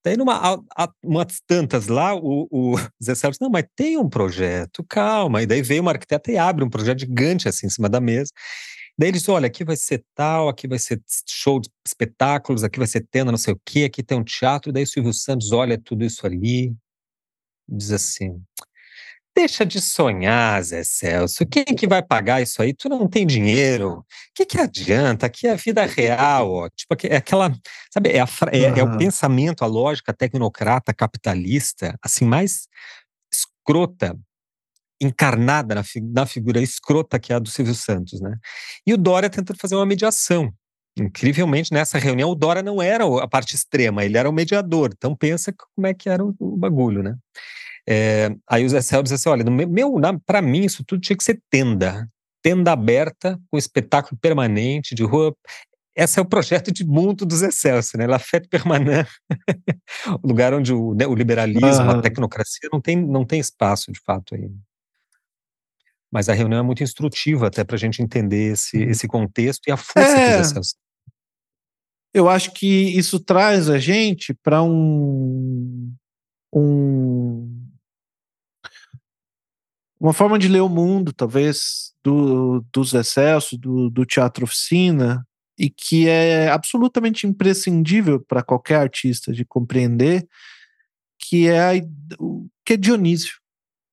Daí, numa umas tantas lá, o, o Zé Sérgio não, mas tem um projeto, calma. E daí veio uma arquiteta e abre um projeto gigante assim em cima da mesa. Daí eles, olha, aqui vai ser tal, aqui vai ser show de espetáculos, aqui vai ser tenda, não sei o quê, aqui tem um teatro. Daí o Silvio Santos olha tudo isso ali, diz assim: Deixa de sonhar, Zé Celso. Quem que vai pagar isso aí? Tu não tem dinheiro. O que, que adianta? Aqui é a vida real, ó. Tipo, é aquela. Sabe, é, a, é, uhum. é o pensamento, a lógica tecnocrata capitalista, assim, mais escrota encarnada na, na figura escrota que é a do Silvio Santos, né? E o Dória tentando fazer uma mediação. Incrivelmente, nessa reunião, o Dória não era a parte extrema, ele era o mediador. Então, pensa como é que era o, o bagulho, né? É, aí o Zé Céu disse assim: olha, meu, para mim, isso tudo tinha que ser tenda. Tenda aberta, com espetáculo permanente, de rua. Esse é o projeto de mundo do Zé Celso, né? La fête permanente. o lugar onde o, né, o liberalismo, uhum. a tecnocracia não tem, não tem espaço, de fato, aí. Mas a reunião é muito instrutiva até para a gente entender esse, uhum. esse contexto e a força é, que Eu acho que isso traz a gente para um, um uma forma de ler o mundo, talvez, do, dos excessos, do, do teatro oficina, e que é absolutamente imprescindível para qualquer artista de compreender, que é, a, que é Dionísio.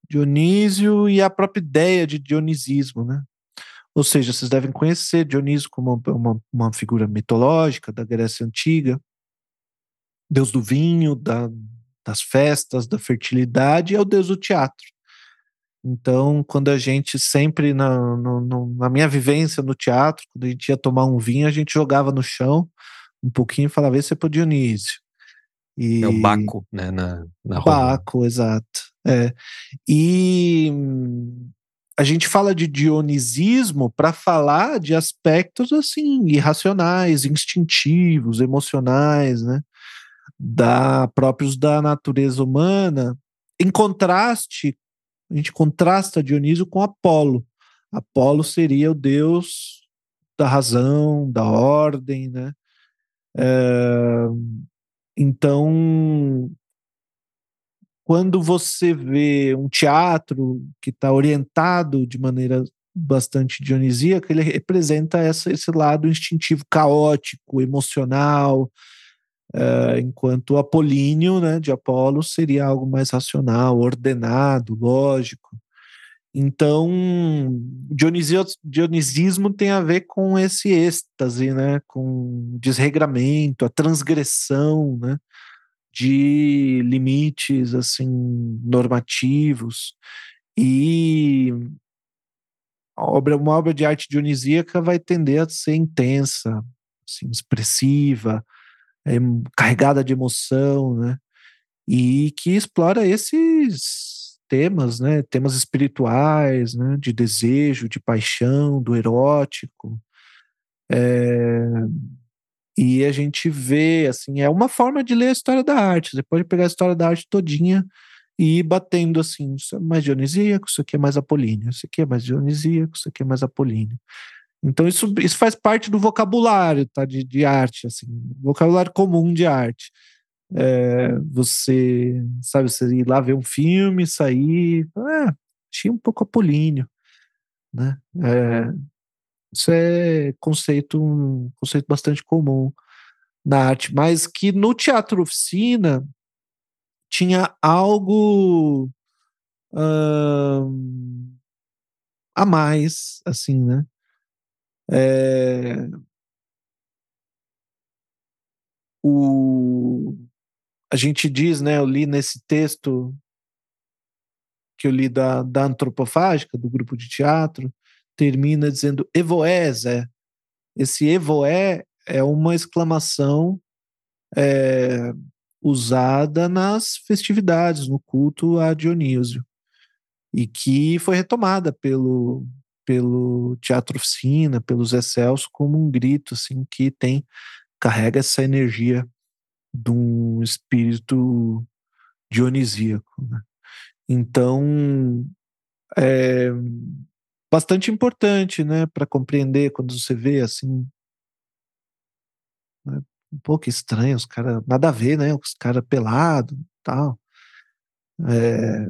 Dionísio e a própria ideia de dionisismo, né? Ou seja, vocês devem conhecer Dionísio como uma, uma figura mitológica da Grécia Antiga, deus do vinho, da, das festas, da fertilidade, é o deus do teatro. Então, quando a gente sempre, na, no, na minha vivência no teatro, quando a gente ia tomar um vinho, a gente jogava no chão um pouquinho e falava, esse é para Dionísio. E... É o Baco, né? Na, na Baco, exato. É. E a gente fala de dionisismo para falar de aspectos assim irracionais, instintivos, emocionais, né? Da próprios da natureza humana. Em contraste, a gente contrasta Dionísio com Apolo. Apolo seria o deus da razão, da ordem, né? É, então, quando você vê um teatro que está orientado de maneira bastante dionisíaca, ele representa essa, esse lado instintivo, caótico, emocional, uh, enquanto Apolíneo, né, de Apolo, seria algo mais racional, ordenado, lógico. Então, Dionisio, dionisismo tem a ver com esse êxtase, né, com desregramento, a transgressão, né, de limites assim normativos e obra, uma obra de arte dionisíaca vai tender a ser intensa, assim, expressiva, é, carregada de emoção, né? E que explora esses temas, né? Temas espirituais, né? De desejo, de paixão, do erótico. É... E a gente vê, assim, é uma forma de ler a história da arte. Você pode pegar a história da arte todinha e ir batendo assim, isso é mais dionisíaco, isso aqui é mais apolíneo, isso aqui é mais dionisíaco, isso aqui é mais apolíneo. Então isso, isso faz parte do vocabulário tá, de, de arte, assim, vocabulário comum de arte. É, você, sabe, você ir lá ver um filme, sair, é, achei um pouco apolíneo, né? É, isso é conceito, um conceito bastante comum na arte, mas que no teatro oficina tinha algo a mais, assim, né? É, o, a gente diz, né? Eu li nesse texto que eu li da, da antropofágica, do grupo de teatro, termina dizendo evoé, Esse evoé é uma exclamação é, usada nas festividades, no culto a Dionísio, e que foi retomada pelo, pelo Teatro Oficina, pelos Zé Celso, como um grito assim, que tem carrega essa energia de um espírito dionisíaco. Né? Então, é bastante importante né, para compreender quando você vê assim né, um pouco estranho, os caras, nada a ver, né? Os caras pelado tal. É...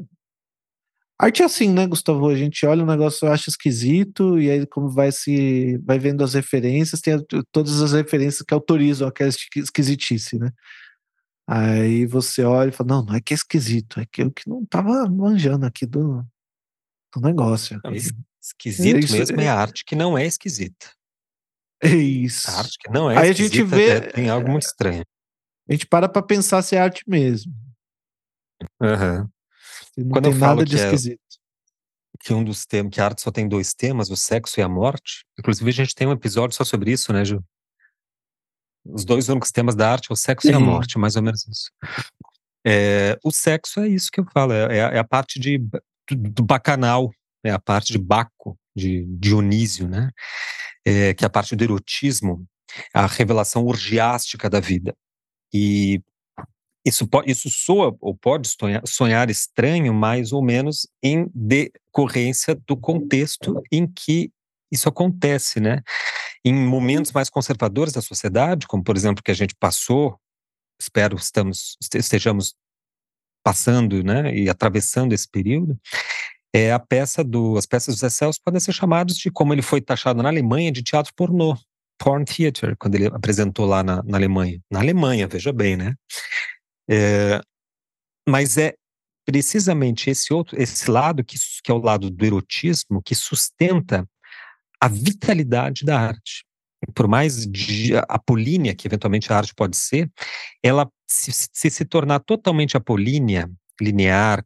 Arte é assim, né, Gustavo? A gente olha o negócio, acha esquisito, e aí, como vai se. vai vendo as referências, tem todas as referências que autorizam aquela esquisitice, né? Aí você olha e fala: não, não é que é esquisito, é que eu que não tava manjando aqui do, do negócio. Esquisito é mesmo é a arte que não é esquisita. É isso. A arte que não é Aí a gente vê. Tem algo muito estranho. A gente para para pensar se é arte mesmo. Uhum. Não Quando tem eu nada de é esquisito. É, que um dos temas, que a arte só tem dois temas, o sexo e a morte. Inclusive, a gente tem um episódio só sobre isso, né, Ju? Os dois únicos temas da arte é o sexo Sim. e a morte, mais ou menos isso. É, o sexo é isso que eu falo, é, é a parte de, do, do bacanal, é a parte de Baco, de Dionísio, né? é, que é a parte do erotismo, a revelação urgiástica da vida. E isso, isso soa ou pode sonhar, sonhar estranho, mais ou menos em decorrência do contexto em que isso acontece, né? Em momentos mais conservadores da sociedade, como por exemplo que a gente passou, espero estamos estejamos passando, né, e atravessando esse período, é a peça do, as peças dos Celso podem ser chamadas de, como ele foi taxado na Alemanha, de teatro pornô, porn theater, quando ele apresentou lá na, na Alemanha. Na Alemanha, veja bem, né? É, mas é precisamente esse outro, esse lado que, que é o lado do erotismo, que sustenta a vitalidade da arte. Por mais apolínea que eventualmente a arte pode ser, ela se se, se tornar totalmente apolínea, linear,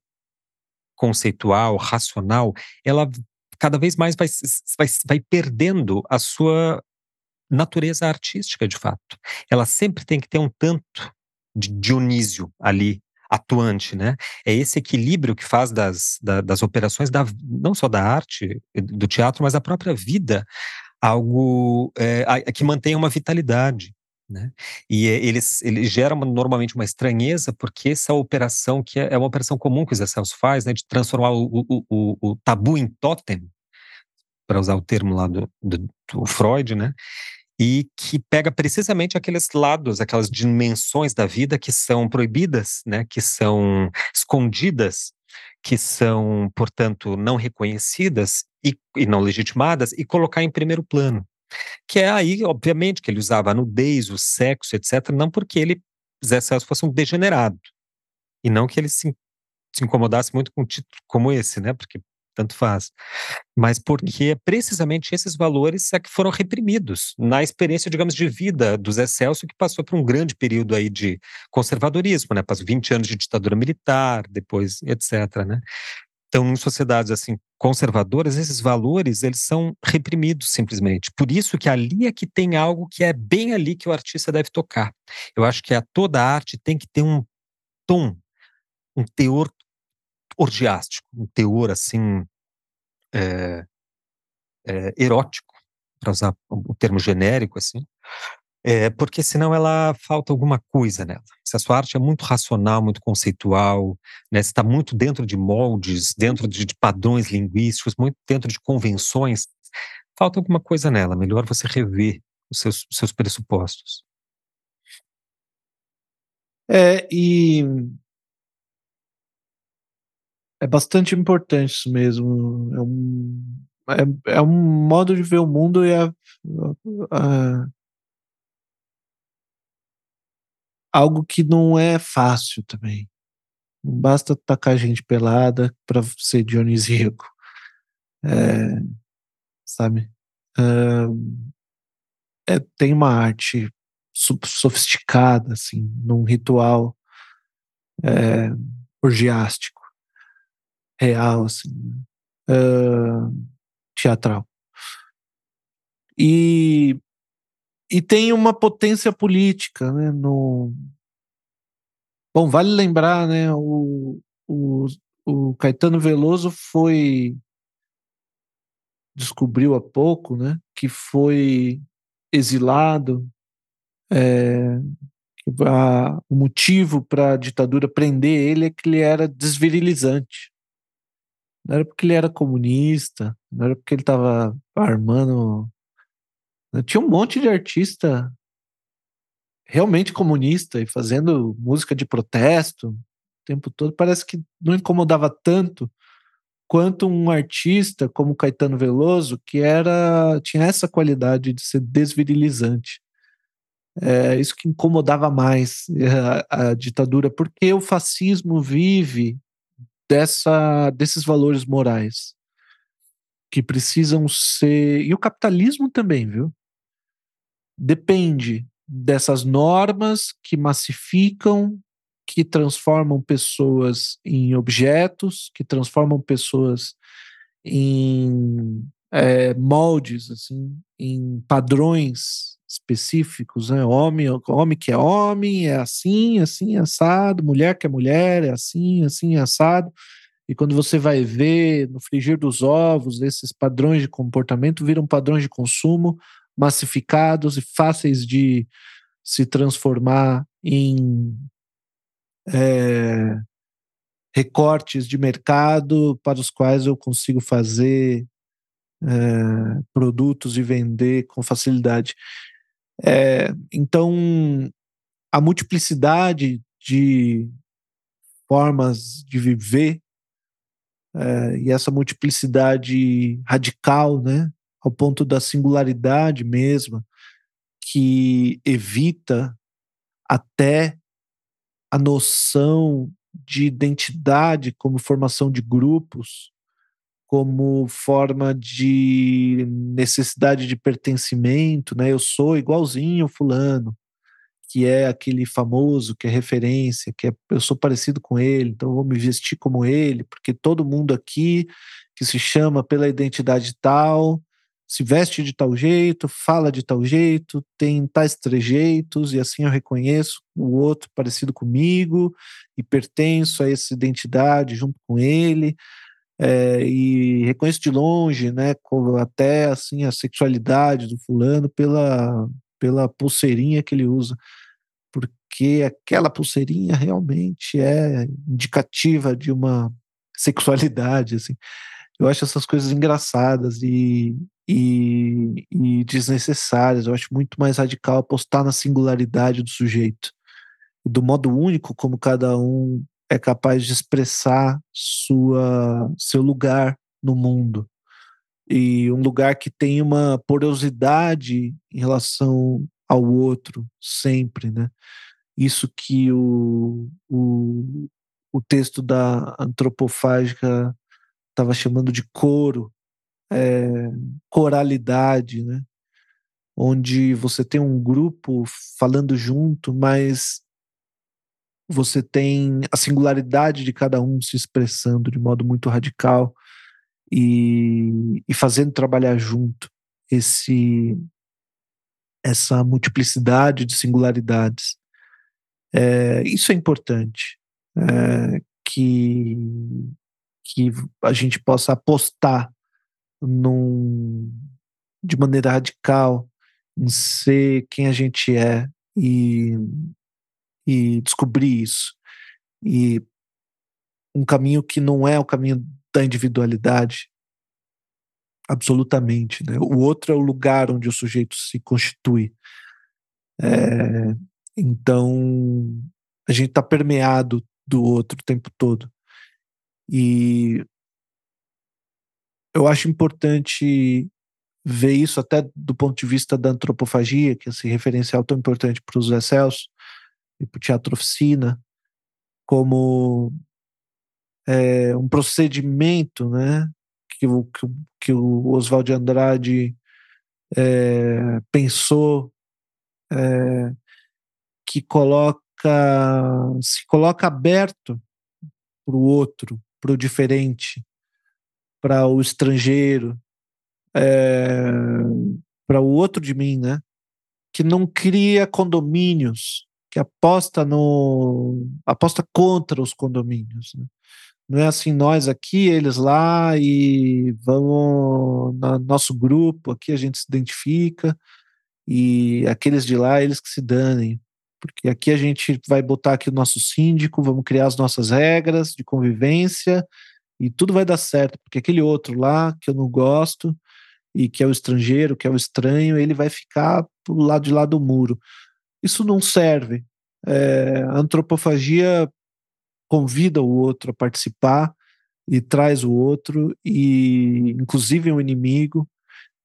conceitual, racional, ela cada vez mais vai, vai, vai perdendo a sua natureza artística, de fato. Ela sempre tem que ter um tanto de Dionísio ali atuante, né? É esse equilíbrio que faz das, da, das operações da, não só da arte, do teatro, mas da própria vida algo é, que mantenha uma vitalidade. Né? E eles, ele gera uma, normalmente uma estranheza, porque essa operação, que é, é uma operação comum que os Celso faz, né, de transformar o, o, o, o tabu em totem, para usar o termo lá do, do, do, Freud, né? E que pega precisamente aqueles lados, aquelas dimensões da vida que são proibidas, né? Que são escondidas, que são, portanto, não reconhecidas e, e não legitimadas, e colocar em primeiro plano. Que é aí, obviamente, que ele usava a nudez, o sexo, etc., não porque ele, Zé Celso, fosse um degenerado. E não que ele se, se incomodasse muito com um título como esse, né? Porque tanto faz. Mas porque precisamente esses valores é que foram reprimidos na experiência, digamos, de vida do Zé Celso, que passou por um grande período aí de conservadorismo, né? Passou 20 anos de ditadura militar, depois, etc, né? Então, em sociedades assim conservadoras, esses valores eles são reprimidos simplesmente. Por isso que ali é que tem algo que é bem ali que o artista deve tocar. Eu acho que a toda arte tem que ter um tom, um teor orgiástico, um teor assim é, é, erótico, para usar o termo genérico assim, é, porque senão ela falta alguma coisa nela. Se a sua arte é muito racional, muito conceitual, né, está muito dentro de moldes, dentro de, de, padrões linguísticos, muito dentro de convenções, falta alguma coisa nela. Melhor você rever os seus, os seus pressupostos. É, e é bastante importante isso mesmo. É um, é, é um modo de ver o mundo e a, a, algo que não é fácil também. Não basta tacar gente pelada para ser dionisíaco. É, sabe? É, é, tem uma arte sofisticada, assim, num ritual é, orgiástico, real, assim, teatral. E e tem uma potência política, né? No... Bom, vale lembrar, né? O, o, o Caetano Veloso foi descobriu há pouco, né? Que foi exilado. É, a, o motivo para a ditadura prender ele é que ele era desvirilizante. Não era porque ele era comunista, não era porque ele estava armando tinha um monte de artista realmente comunista e fazendo música de protesto o tempo todo. Parece que não incomodava tanto quanto um artista como Caetano Veloso, que era tinha essa qualidade de ser desvirilizante. É isso que incomodava mais a, a ditadura, porque o fascismo vive dessa, desses valores morais que precisam ser. E o capitalismo também, viu? Depende dessas normas que massificam, que transformam pessoas em objetos, que transformam pessoas em é, moldes, assim, em padrões específicos, né? Homem, homem que é homem, é assim, assim, assado, mulher que é mulher, é assim, assim, assado. E quando você vai ver no frigir dos ovos, esses padrões de comportamento viram padrões de consumo massificados e fáceis de se transformar em é, recortes de mercado para os quais eu consigo fazer é, produtos e vender com facilidade. É, então, a multiplicidade de formas de viver é, e essa multiplicidade radical, né, ao ponto da singularidade mesma, que evita até a noção de identidade como formação de grupos, como forma de necessidade de pertencimento, né? Eu sou igualzinho fulano, que é aquele famoso, que é referência, que é eu sou parecido com ele, então eu vou me vestir como ele, porque todo mundo aqui que se chama pela identidade tal se veste de tal jeito, fala de tal jeito, tem tais trejeitos, e assim eu reconheço o outro parecido comigo e pertenço a essa identidade junto com ele. É, e reconheço de longe, né, até assim a sexualidade do fulano pela pela pulseirinha que ele usa, porque aquela pulseirinha realmente é indicativa de uma sexualidade, assim. Eu acho essas coisas engraçadas e, e, e desnecessárias. Eu acho muito mais radical apostar na singularidade do sujeito, do modo único como cada um é capaz de expressar sua seu lugar no mundo e um lugar que tem uma porosidade em relação ao outro sempre, né? Isso que o, o, o texto da antropofágica estava chamando de coro, é, coralidade, né? onde você tem um grupo falando junto, mas você tem a singularidade de cada um se expressando de modo muito radical e, e fazendo trabalhar junto esse essa multiplicidade de singularidades. É, isso é importante, é, que, que a gente possa apostar num, de maneira radical em ser quem a gente é e, e descobrir isso. E um caminho que não é o caminho da individualidade, absolutamente. Né? O outro é o lugar onde o sujeito se constitui. É, então, a gente está permeado do outro o tempo todo. E eu acho importante ver isso até do ponto de vista da antropofagia, que é esse referencial tão importante para os Zé Celso e para o Teatro Oficina, como é, um procedimento né, que, o, que o Oswald de Andrade é, pensou é, que coloca se coloca aberto para o outro, para o diferente, para o estrangeiro, é, para o outro de mim, né? Que não cria condomínios, que aposta no aposta contra os condomínios. Né? Não é assim nós aqui, eles lá e vamos no nosso grupo aqui a gente se identifica e aqueles de lá eles que se danem porque aqui a gente vai botar aqui o nosso síndico, vamos criar as nossas regras de convivência e tudo vai dar certo, porque aquele outro lá que eu não gosto e que é o estrangeiro, que é o estranho, ele vai ficar pro lado de lá do muro. Isso não serve. É, a antropofagia convida o outro a participar e traz o outro e inclusive um inimigo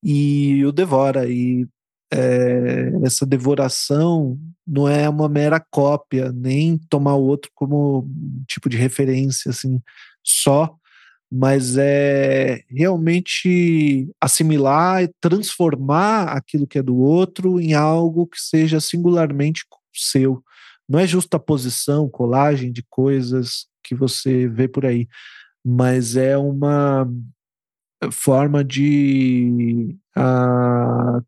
e o devora e é, essa devoração não é uma mera cópia, nem tomar o outro como tipo de referência assim só, mas é realmente assimilar e transformar aquilo que é do outro em algo que seja singularmente seu. Não é justa posição, colagem de coisas que você vê por aí, mas é uma forma de uh,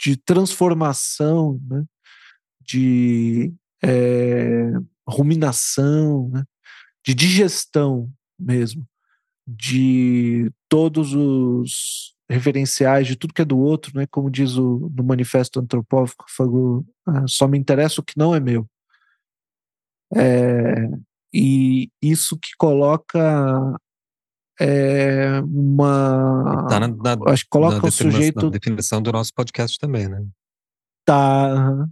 de transformação, né? de é, ruminação, né? de digestão mesmo, de todos os referenciais, de tudo que é do outro, né? como diz o, no manifesto antropófago, ah, só me interessa o que não é meu. É, e isso que coloca é uma. Tá na, na, acho que coloca o sujeito. Na definição do nosso podcast também, né? Tá.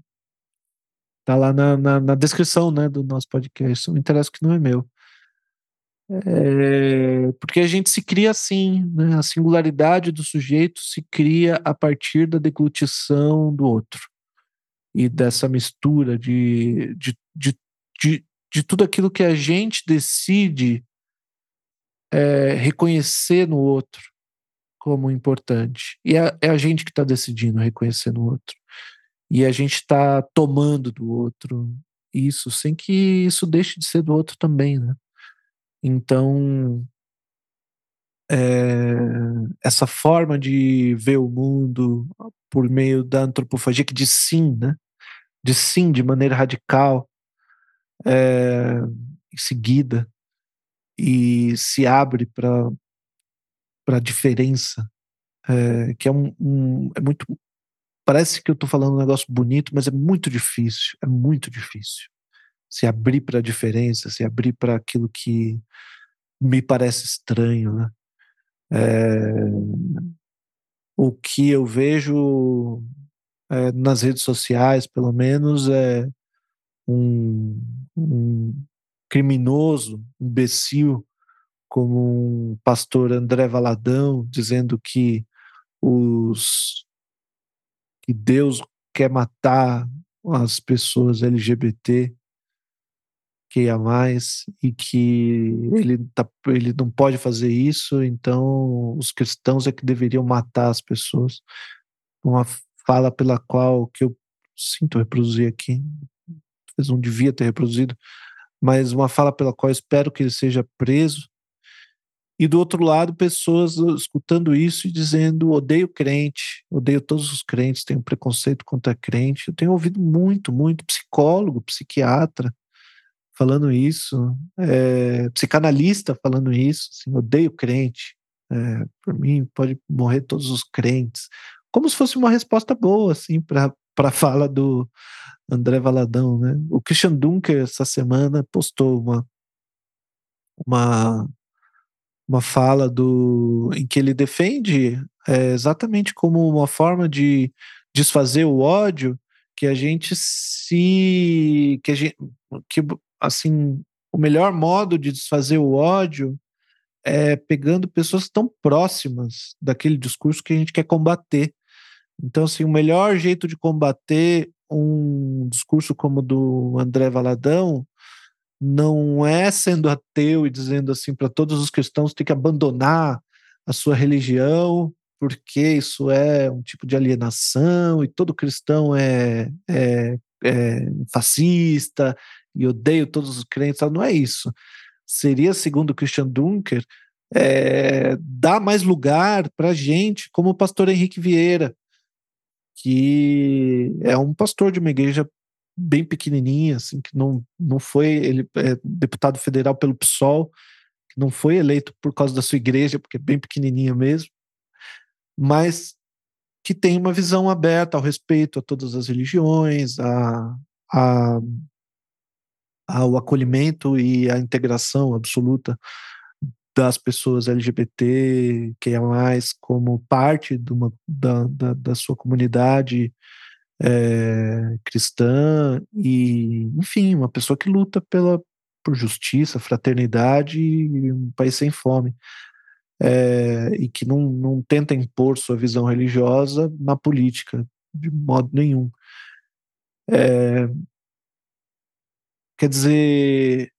Tá lá na, na, na descrição né, do nosso podcast. Não interessa que não é meu. É, porque a gente se cria assim, né? a singularidade do sujeito se cria a partir da deglutição do outro e dessa mistura de, de, de, de, de tudo aquilo que a gente decide é, reconhecer no outro como importante. E é, é a gente que está decidindo reconhecer no outro. E a gente está tomando do outro isso, sem que isso deixe de ser do outro também, né? Então, é, essa forma de ver o mundo por meio da antropofagia, que diz sim, né? De sim de maneira radical, é, em seguida, e se abre para a diferença, é, que é um, um, é muito parece que eu estou falando um negócio bonito, mas é muito difícil, é muito difícil se abrir para a diferença, se abrir para aquilo que me parece estranho, né? É, o que eu vejo é, nas redes sociais, pelo menos, é um, um criminoso, imbecil, como um pastor André Valadão, dizendo que os que Deus quer matar as pessoas LGBT, QIA+, e que ele, tá, ele não pode fazer isso, então os cristãos é que deveriam matar as pessoas. Uma fala pela qual, que eu sinto reproduzir aqui, talvez não devia ter reproduzido, mas uma fala pela qual espero que ele seja preso. E do outro lado, pessoas escutando isso e dizendo: odeio crente, odeio todos os crentes, tenho preconceito contra crente. Eu tenho ouvido muito, muito psicólogo, psiquiatra falando isso, é, psicanalista falando isso, assim, odeio crente. É, por mim, pode morrer todos os crentes. Como se fosse uma resposta boa, assim, para a fala do, André Valadão, né? O Christian Dunker essa semana postou uma uma uma fala do em que ele defende é, exatamente como uma forma de desfazer o ódio que a gente se que gente que assim o melhor modo de desfazer o ódio é pegando pessoas estão próximas daquele discurso que a gente quer combater. Então, assim, o melhor jeito de combater um discurso como o do André Valadão não é sendo ateu e dizendo assim para todos os cristãos tem que abandonar a sua religião porque isso é um tipo de alienação e todo cristão é, é, é fascista e odeio todos os crentes. Não é isso. Seria, segundo Christian Dunker, é, dar mais lugar para gente, como o pastor Henrique Vieira, que é um pastor de uma igreja bem pequenininha, assim, que não, não foi, ele é deputado federal pelo PSOL, que não foi eleito por causa da sua igreja, porque é bem pequenininha mesmo, mas que tem uma visão aberta ao respeito a todas as religiões, a, a, ao acolhimento e à integração absoluta das pessoas LGBT, que é mais como parte de uma, da, da, da sua comunidade é, cristã e, enfim, uma pessoa que luta pela, por justiça, fraternidade e um país sem fome. É, e que não, não tenta impor sua visão religiosa na política, de modo nenhum. É, quer dizer,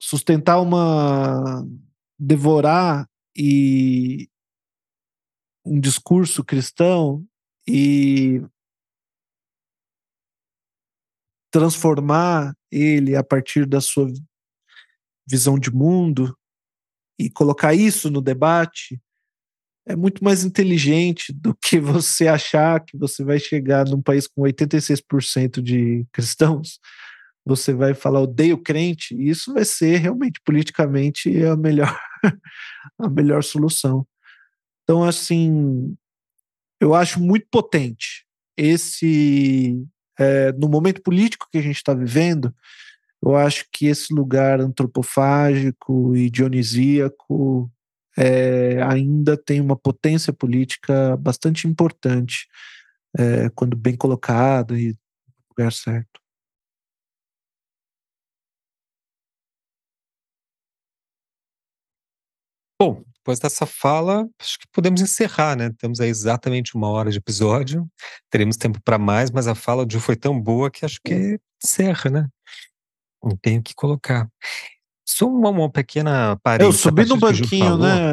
sustentar uma devorar e um discurso cristão e transformar ele a partir da sua visão de mundo e colocar isso no debate é muito mais inteligente do que você achar que você vai chegar num país com 86% de cristãos você vai falar odeio crente, e isso vai ser realmente politicamente a melhor a melhor solução. Então, assim, eu acho muito potente esse é, no momento político que a gente está vivendo. Eu acho que esse lugar antropofágico e dionisíaco é, ainda tem uma potência política bastante importante é, quando bem colocado e no lugar certo. Bom, depois dessa fala, acho que podemos encerrar, né? Temos aí exatamente uma hora de episódio, teremos tempo para mais, mas a fala de foi tão boa que acho que encerra, né? Não tenho que colocar. Só uma, uma pequena parede. Eu subi no banquinho, né?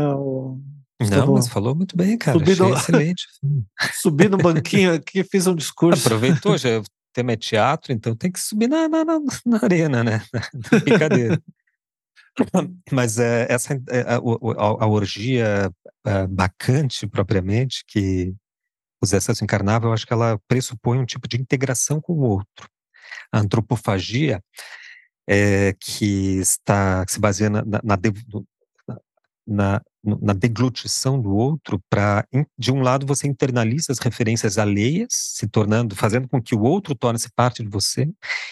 Não, mas falou muito bem, cara. Subi no... excelente. subi no banquinho aqui, fiz um discurso. Aproveitou, já o tema é teatro, então tem que subir na, na, na, na arena, né? Na brincadeira. Mas é, essa é, a, a, a, orgia é, bacante, propriamente, que o Zé Celso encarnava, eu acho que ela pressupõe um tipo de integração com o outro. A antropofagia, é, que está que se baseia na, na, na, na deglutição do outro, para de um lado você internaliza as referências alheias, se tornando, fazendo com que o outro torne-se parte de você,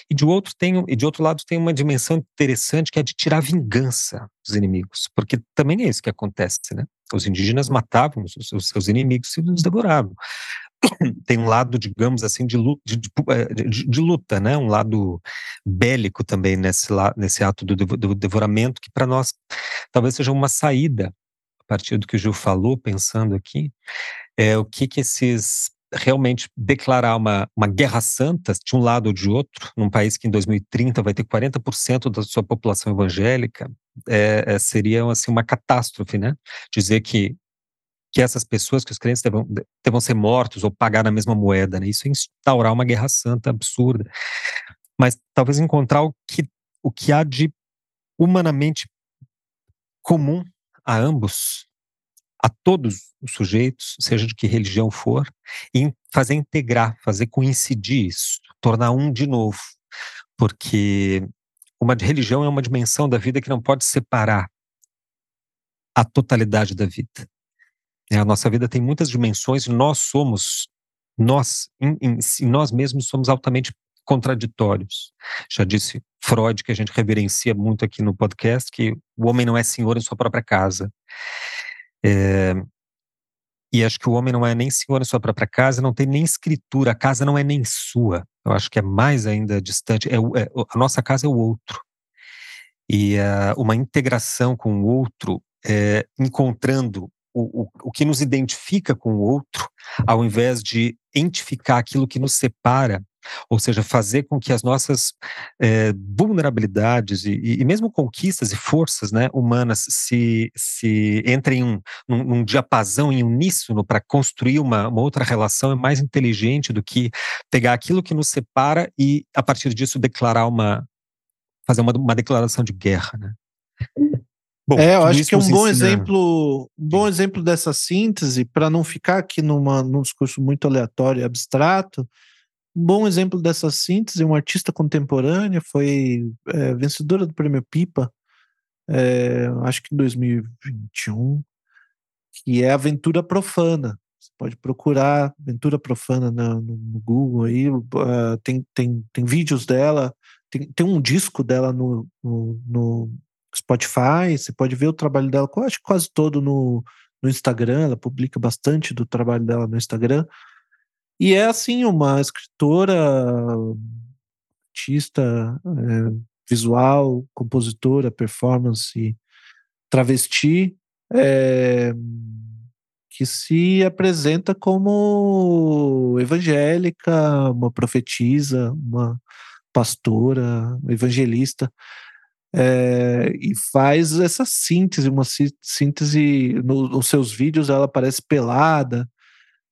e de outro tem e de outro lado tem uma dimensão interessante que é de tirar vingança dos inimigos, porque também é isso que acontece, né? Os indígenas matavam os, os seus inimigos e os devoravam. tem um lado, digamos assim, de luta, de, eh, de, de luta, né? Um lado bélico também nesse, nesse ato do, devoramento, que para nós talvez seja uma saída, partir do que o Gil falou, pensando aqui, é o que que esses realmente declarar uma, uma guerra santa de um lado ou de outro, num país que em 2030 vai ter 40% da sua população evangélica, é, é, seria assim, uma catástrofe, né? Dizer que, que essas pessoas, que os crentes devam, devam ser mortos ou pagar na mesma moeda, né? Isso é instaurar uma guerra santa absurda. Mas talvez encontrar o que, o que há de humanamente comum a ambos, a todos os sujeitos, seja de que religião for, e fazer integrar, fazer coincidir isso, tornar um de novo. Porque uma religião é uma dimensão da vida que não pode separar a totalidade da vida. É, a nossa vida tem muitas dimensões nós somos, nós, em, em nós mesmos somos altamente contraditórios. Já disse Freud, que a gente reverencia muito aqui no podcast, que o homem não é senhor em sua própria casa. É, e acho que o homem não é nem senhor em sua própria casa, não tem nem escritura, a casa não é nem sua. Eu acho que é mais ainda distante. É, é a nossa casa é o outro. E uh, uma integração com o outro, é, encontrando o, o, o que nos identifica com o outro, ao invés de identificar aquilo que nos separa ou seja, fazer com que as nossas é, vulnerabilidades e, e, mesmo conquistas e forças né, humanas se, se entrem em um, num, num diapasão em uníssono para construir uma, uma outra relação é mais inteligente do que pegar aquilo que nos separa e, a partir disso, declarar uma. fazer uma, uma declaração de guerra. Né? Bom, é, eu acho que é um bom ensina... exemplo, um bom exemplo dessa síntese, para não ficar aqui numa, num discurso muito aleatório e abstrato, bom exemplo dessa síntese, uma artista contemporânea, foi é, vencedora do prêmio Pipa, é, acho que em 2021, que é Aventura Profana. Você pode procurar Aventura Profana no, no Google aí, uh, tem, tem, tem vídeos dela, tem, tem um disco dela no, no, no Spotify, você pode ver o trabalho dela, acho que quase todo no, no Instagram, ela publica bastante do trabalho dela no Instagram. E é assim, uma escritora, artista, é, visual, compositora, performance, travesti, é, que se apresenta como evangélica, uma profetisa, uma pastora, evangelista, é, e faz essa síntese, uma síntese no, nos seus vídeos, ela parece pelada,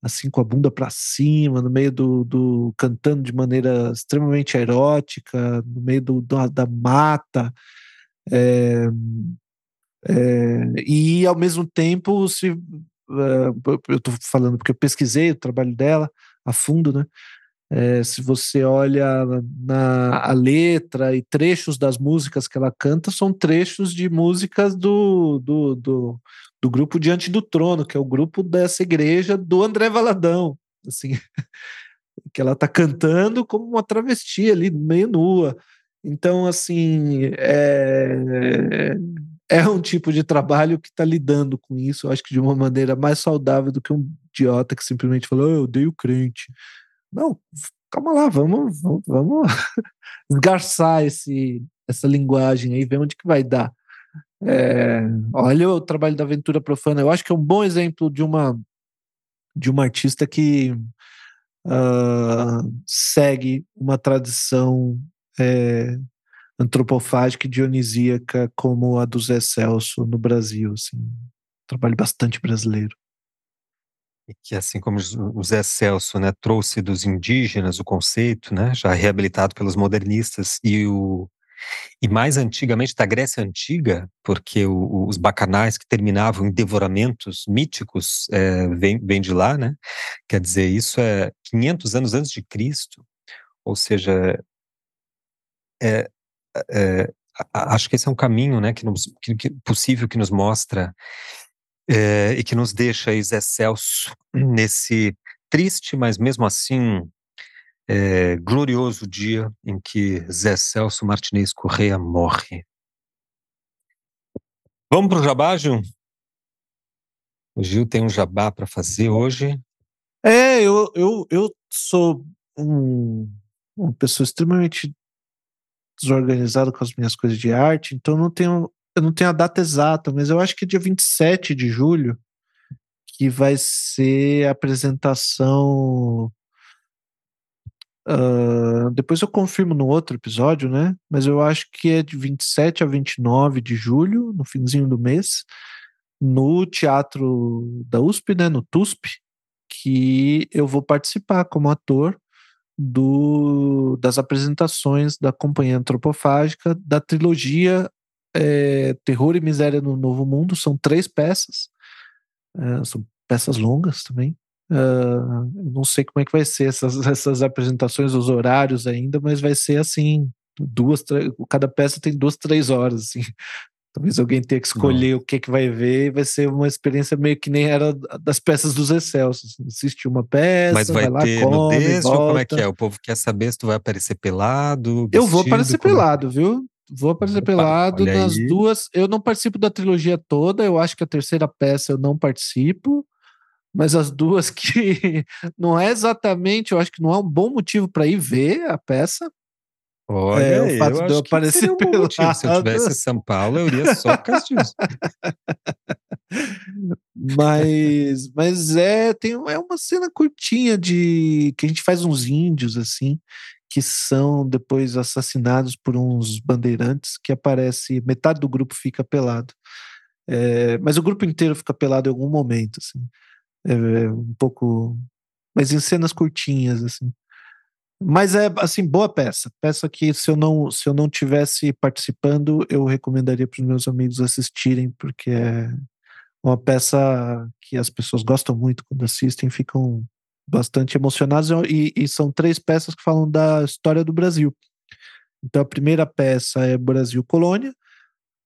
assim com a bunda para cima, no meio do, do, cantando de maneira extremamente erótica, no meio do, do da mata, é, é, e ao mesmo tempo se é, eu estou falando porque eu pesquisei o trabalho dela a fundo, né? É, se você olha na a letra e trechos das músicas que ela canta, são trechos de músicas do, do, do, do grupo Diante do Trono, que é o grupo dessa igreja do André Valadão, assim, que ela está cantando como uma travesti ali, meio nua. Então, assim, é, é um tipo de trabalho que está lidando com isso, eu acho que de uma maneira mais saudável do que um idiota que simplesmente falou, oh, eu odeio crente. Não, calma lá, vamos, vamos, vamos esgarçar esse, essa linguagem aí, ver onde que vai dar. É, olha o trabalho da Aventura Profana. Eu acho que é um bom exemplo de uma de uma artista que uh, segue uma tradição é, antropofágica e dionisíaca como a do Zé Celso no Brasil. Assim, um trabalho bastante brasileiro. Que assim como o Zé Celso né, trouxe dos indígenas o conceito, né, já reabilitado pelos modernistas, e o e mais antigamente, da Grécia Antiga, porque o, os bacanais que terminavam em devoramentos míticos é, vem, vem de lá, né? Quer dizer, isso é 500 anos antes de Cristo, ou seja, é, é, acho que esse é um caminho, né, que, nos, que, que possível que nos mostra é, e que nos deixa excelso nesse triste, mas mesmo assim é, glorioso dia em que Zé Celso Martinez Correia morre. Vamos para o jabá, Gil? O Gil tem um jabá para fazer hoje. É, eu, eu, eu sou um, uma pessoa extremamente desorganizada com as minhas coisas de arte, então não tenho, eu não tenho a data exata, mas eu acho que é dia 27 de julho que vai ser a apresentação. Uh, depois eu confirmo no outro episódio, né? Mas eu acho que é de 27 a 29 de julho, no finzinho do mês, no Teatro da USP, né? No TUSP, que eu vou participar como ator do, das apresentações da Companhia Antropofágica da trilogia é, Terror e Miséria no Novo Mundo. São três peças, é, são peças longas também. Uh, não sei como é que vai ser essas, essas apresentações, os horários ainda, mas vai ser assim, duas, cada peça tem duas, três horas, assim. Talvez alguém tenha que escolher Não. o que que vai ver, vai ser uma experiência meio que nem era das peças dos Excelsos. Assistir uma peça, Mas vai, vai ter lá, come, nudez ou como é que é? O povo quer saber se tu vai aparecer pelado, Eu vou aparecer é pelado, é? viu? Vou aparecer Opa, pelado nas aí. duas. Eu não participo da trilogia toda, eu acho que a terceira peça eu não participo, mas as duas que não é exatamente, eu acho que não é um bom motivo para ir ver a peça, Olha, é, o fato de eu aparecer um pelado. Motivo. Se eu tivesse em São Paulo, eu iria só por causa disso. mas, mas é, tem, é uma cena curtinha de que a gente faz uns índios assim, que são depois assassinados por uns bandeirantes que aparece, metade do grupo fica pelado. É, mas o grupo inteiro fica pelado em algum momento, assim. É, é um pouco. Mas em cenas curtinhas, assim. Mas é assim, boa peça. Peça que se eu não se eu não tivesse participando, eu recomendaria para os meus amigos assistirem, porque é uma peça que as pessoas gostam muito quando assistem, ficam bastante emocionadas e, e são três peças que falam da história do Brasil. Então a primeira peça é Brasil Colônia,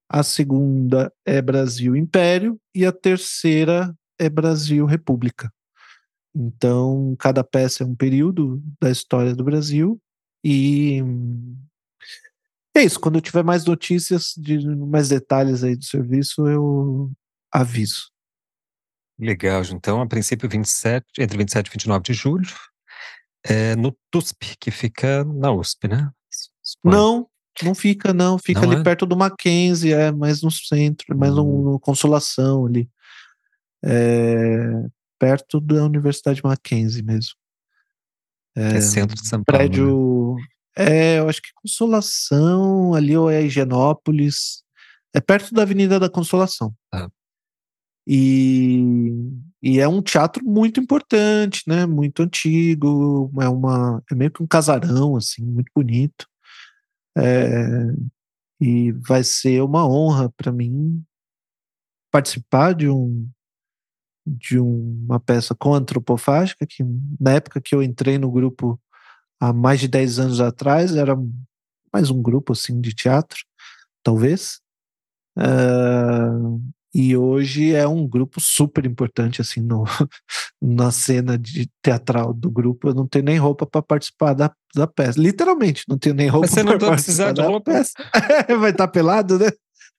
a segunda é Brasil Império e a terceira é Brasil República. Então, cada peça é um período da história do Brasil e é isso. Quando eu tiver mais notícias, de mais detalhes aí do serviço, eu aviso. Legal, então, a princípio, 27, entre 27 e 29 de julho, é no TUSP, que fica na USP, né? Não, não fica, não. Fica não ali é? perto do Mackenzie, é mais no centro, mais hum. no, no Consolação ali. É, perto da Universidade Mackenzie mesmo. É, é centro de São Paulo. Prédio. Né? É, eu acho que Consolação, ali ou é Higienópolis. É perto da Avenida da Consolação. Ah. E, e é um teatro muito importante, né? Muito antigo, é uma é meio que um casarão assim, muito bonito. É, e vai ser uma honra para mim participar de um de uma peça com antropofágica, que na época que eu entrei no grupo há mais de 10 anos atrás, era mais um grupo assim de teatro, talvez. Uh, e hoje é um grupo super importante assim no, na cena de teatral do grupo. Eu não tenho nem roupa para participar da, da peça. Literalmente, não tenho nem roupa para participar da roupa. peça. Vai estar tá pelado, né?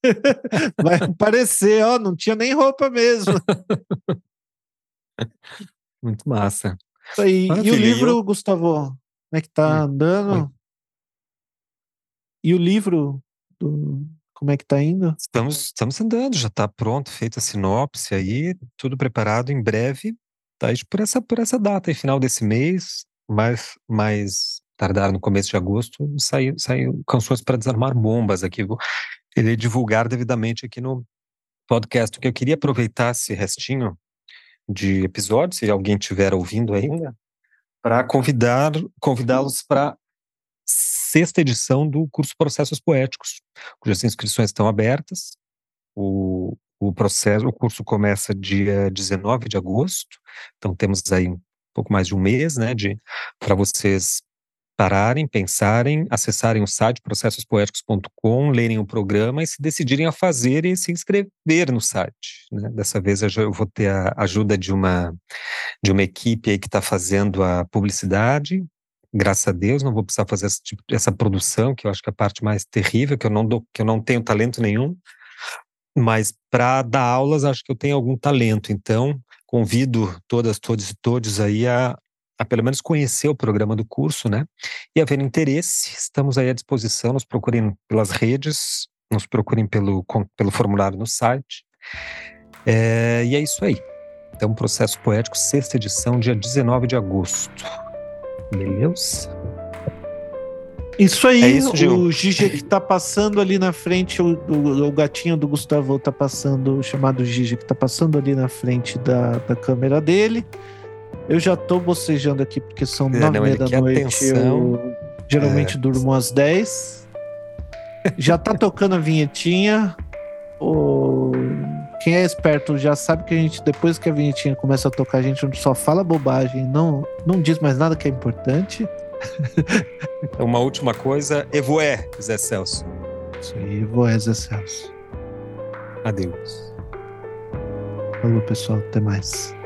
Vai parecer, ó, não tinha nem roupa mesmo. Muito massa. E, e o livro, eu... Gustavo, como é que tá andando? E o livro, do, como é que tá indo? Estamos, estamos andando, já está pronto, feita a sinopse aí, tudo preparado em breve. Tá por essa, por essa data, final desse mês, mais, mais tardar no começo de agosto, saiu, saiu canções para desarmar bombas aqui. Vou divulgar devidamente aqui no podcast. O que eu queria aproveitar esse restinho de episódios, se alguém estiver ouvindo ainda, para convidar convidá-los para sexta edição do curso Processos Poéticos, cujas inscrições estão abertas. O, o processo, o curso começa dia 19 de agosto, então temos aí um pouco mais de um mês, né, de para vocês pararem, pensarem, acessarem o site processospoéticos.com, lerem o programa e se decidirem a fazer e se inscrever no site. Né? Dessa vez eu vou ter a ajuda de uma, de uma equipe aí que está fazendo a publicidade. Graças a Deus, não vou precisar fazer essa, tipo, essa produção, que eu acho que é a parte mais terrível, que eu não, dou, que eu não tenho talento nenhum. Mas para dar aulas, acho que eu tenho algum talento. Então, convido todas, todos e todos aí a, a pelo menos conhecer o programa do curso, né? E haver interesse, estamos aí à disposição, nos procurem pelas redes, nos procurem pelo, pelo formulário no site. É, e é isso aí. Então, Processo Poético, sexta edição, dia 19 de agosto. Beleza? Isso aí, É isso, Gil. o Gigi que tá passando ali na frente, o, o- o gatinho do Gustavo tá passando, o chamado Gigi que tá passando ali na frente da, da câmera dele. Eu já tô bocejando aqui porque são É, nove e não, meia da noite. atenção. Eu geralmente durmo às 10. Já tá tocando a vinhetinha. O... Quem é esperto já sabe que a gente, depois que a vinhetinha começa a tocar, a gente só fala bobagem, não, não diz mais nada que é importante. Uma última coisa, Evoé, Zé Celso. Isso aí, Voez Celso. Adeus. Falou, pessoal. Até mais.